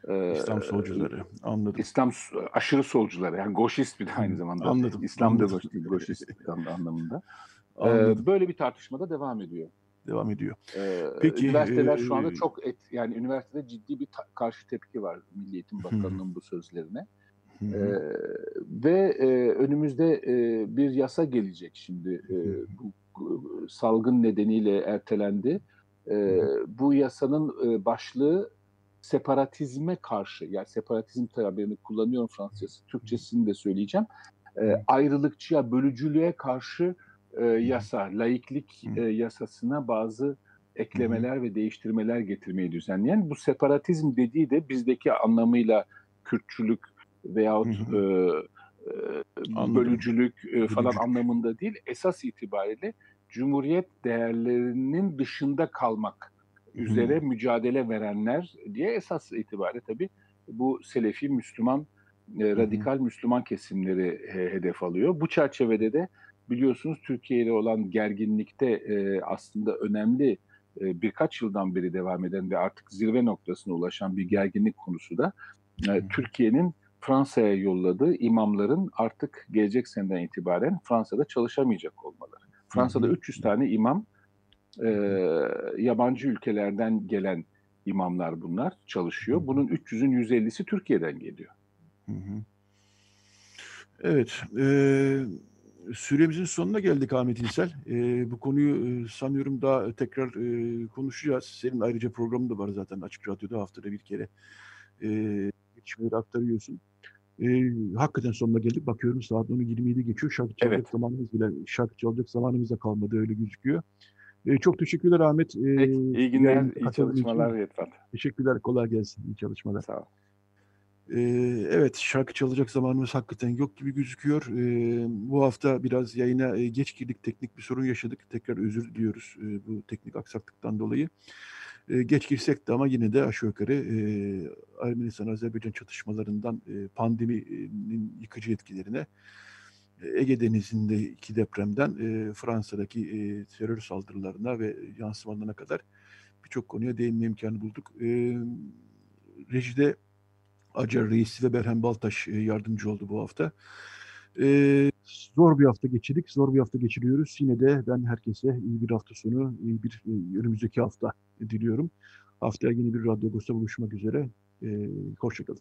e, e, İslam solcuları. Anladım. İslam aşırı solcuları yani goşist bir de aynı zamanda. Anladım, İslam da anladım. goş- goşist an- anlamında. [LAUGHS] E, Anladım. böyle bir tartışma da devam ediyor. Devam ediyor. E, Peki, üniversiteler e, şu anda çok et, yani üniversitede ciddi bir karşı tepki var Milli Eğitim Bakanlığı'nın bu sözlerine. Hı hı. Ve e, önümüzde e, bir yasa gelecek şimdi e, bu, bu salgın nedeniyle ertelendi. E, bu yasanın e, başlığı separatizme karşı yani separatizm tabirini kullanıyorum Fransızcası, Türkçesini de söyleyeceğim. E, ayrılıkçıya, bölücülüğe karşı e, yasa, laiklik e, yasasına bazı eklemeler ve değiştirmeler getirmeyi düzenleyen bu separatizm dediği de bizdeki anlamıyla Kürtçülük veyahut e, e, bölücülük e, falan Bölücülük. anlamında değil. Esas itibariyle Cumhuriyet değerlerinin dışında kalmak üzere mücadele verenler diye esas itibariyle tabii bu Selefi Müslüman, e, radikal Müslüman kesimleri e, hedef alıyor. Bu çerçevede de biliyorsunuz Türkiye ile olan gerginlikte e, aslında önemli e, birkaç yıldan beri devam eden ve artık zirve noktasına ulaşan bir gerginlik konusu da e, Türkiye'nin Fransa'ya yolladığı imamların artık gelecek seneden itibaren Fransa'da çalışamayacak olmaları. Fransa'da 300 tane imam e, yabancı ülkelerden gelen imamlar bunlar çalışıyor. Bunun 300'ün 150'si Türkiye'den geliyor. Hı hı. Evet. E, süremizin sonuna geldik Ahmet İnsel. E, bu konuyu e, sanıyorum daha tekrar e, konuşacağız. Senin ayrıca programın da var zaten Açık Radyo'da haftada bir kere e, gelişmeleri aktarıyorsun. E, hakikaten sonuna geldik. Bakıyorum saat 10.27 geçiyor. Şarkı çalacak Evet. zamanımız bile şarkı çalacak zamanımız da kalmadı öyle gözüküyor. E, çok teşekkürler Ahmet. E, Peki, iyi günler, iyi çalışmalar Yetvat. Teşekkürler. Kolay gelsin. İyi çalışmalar. Sağ ol. Ee, evet şarkı çalacak zamanımız hakikaten yok gibi gözüküyor. Ee, bu hafta biraz yayına e, geç girdik. Teknik bir sorun yaşadık. Tekrar özür diliyoruz e, bu teknik aksaklıktan dolayı. E, geç girsek de ama yine de aşağı yukarı e, Ermenistan-Azerbaycan çatışmalarından e, pandeminin yıkıcı etkilerine Ege Denizi'ndeki depremden e, Fransa'daki e, terör saldırılarına ve yansımalarına kadar birçok konuya değinme imkanı bulduk. E, rejide Acar Reis ve Berhem Baltaş yardımcı oldu bu hafta. E, zor bir hafta geçirdik, zor bir hafta geçiriyoruz. Yine de ben herkese iyi bir hafta sonu, iyi bir e, önümüzdeki hafta diliyorum. Haftaya yeni bir Radyo Agos'ta buluşmak üzere. E, hoşçakalın.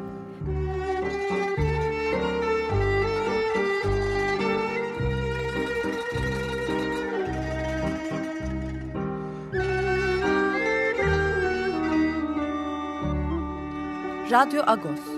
Radyo Agos.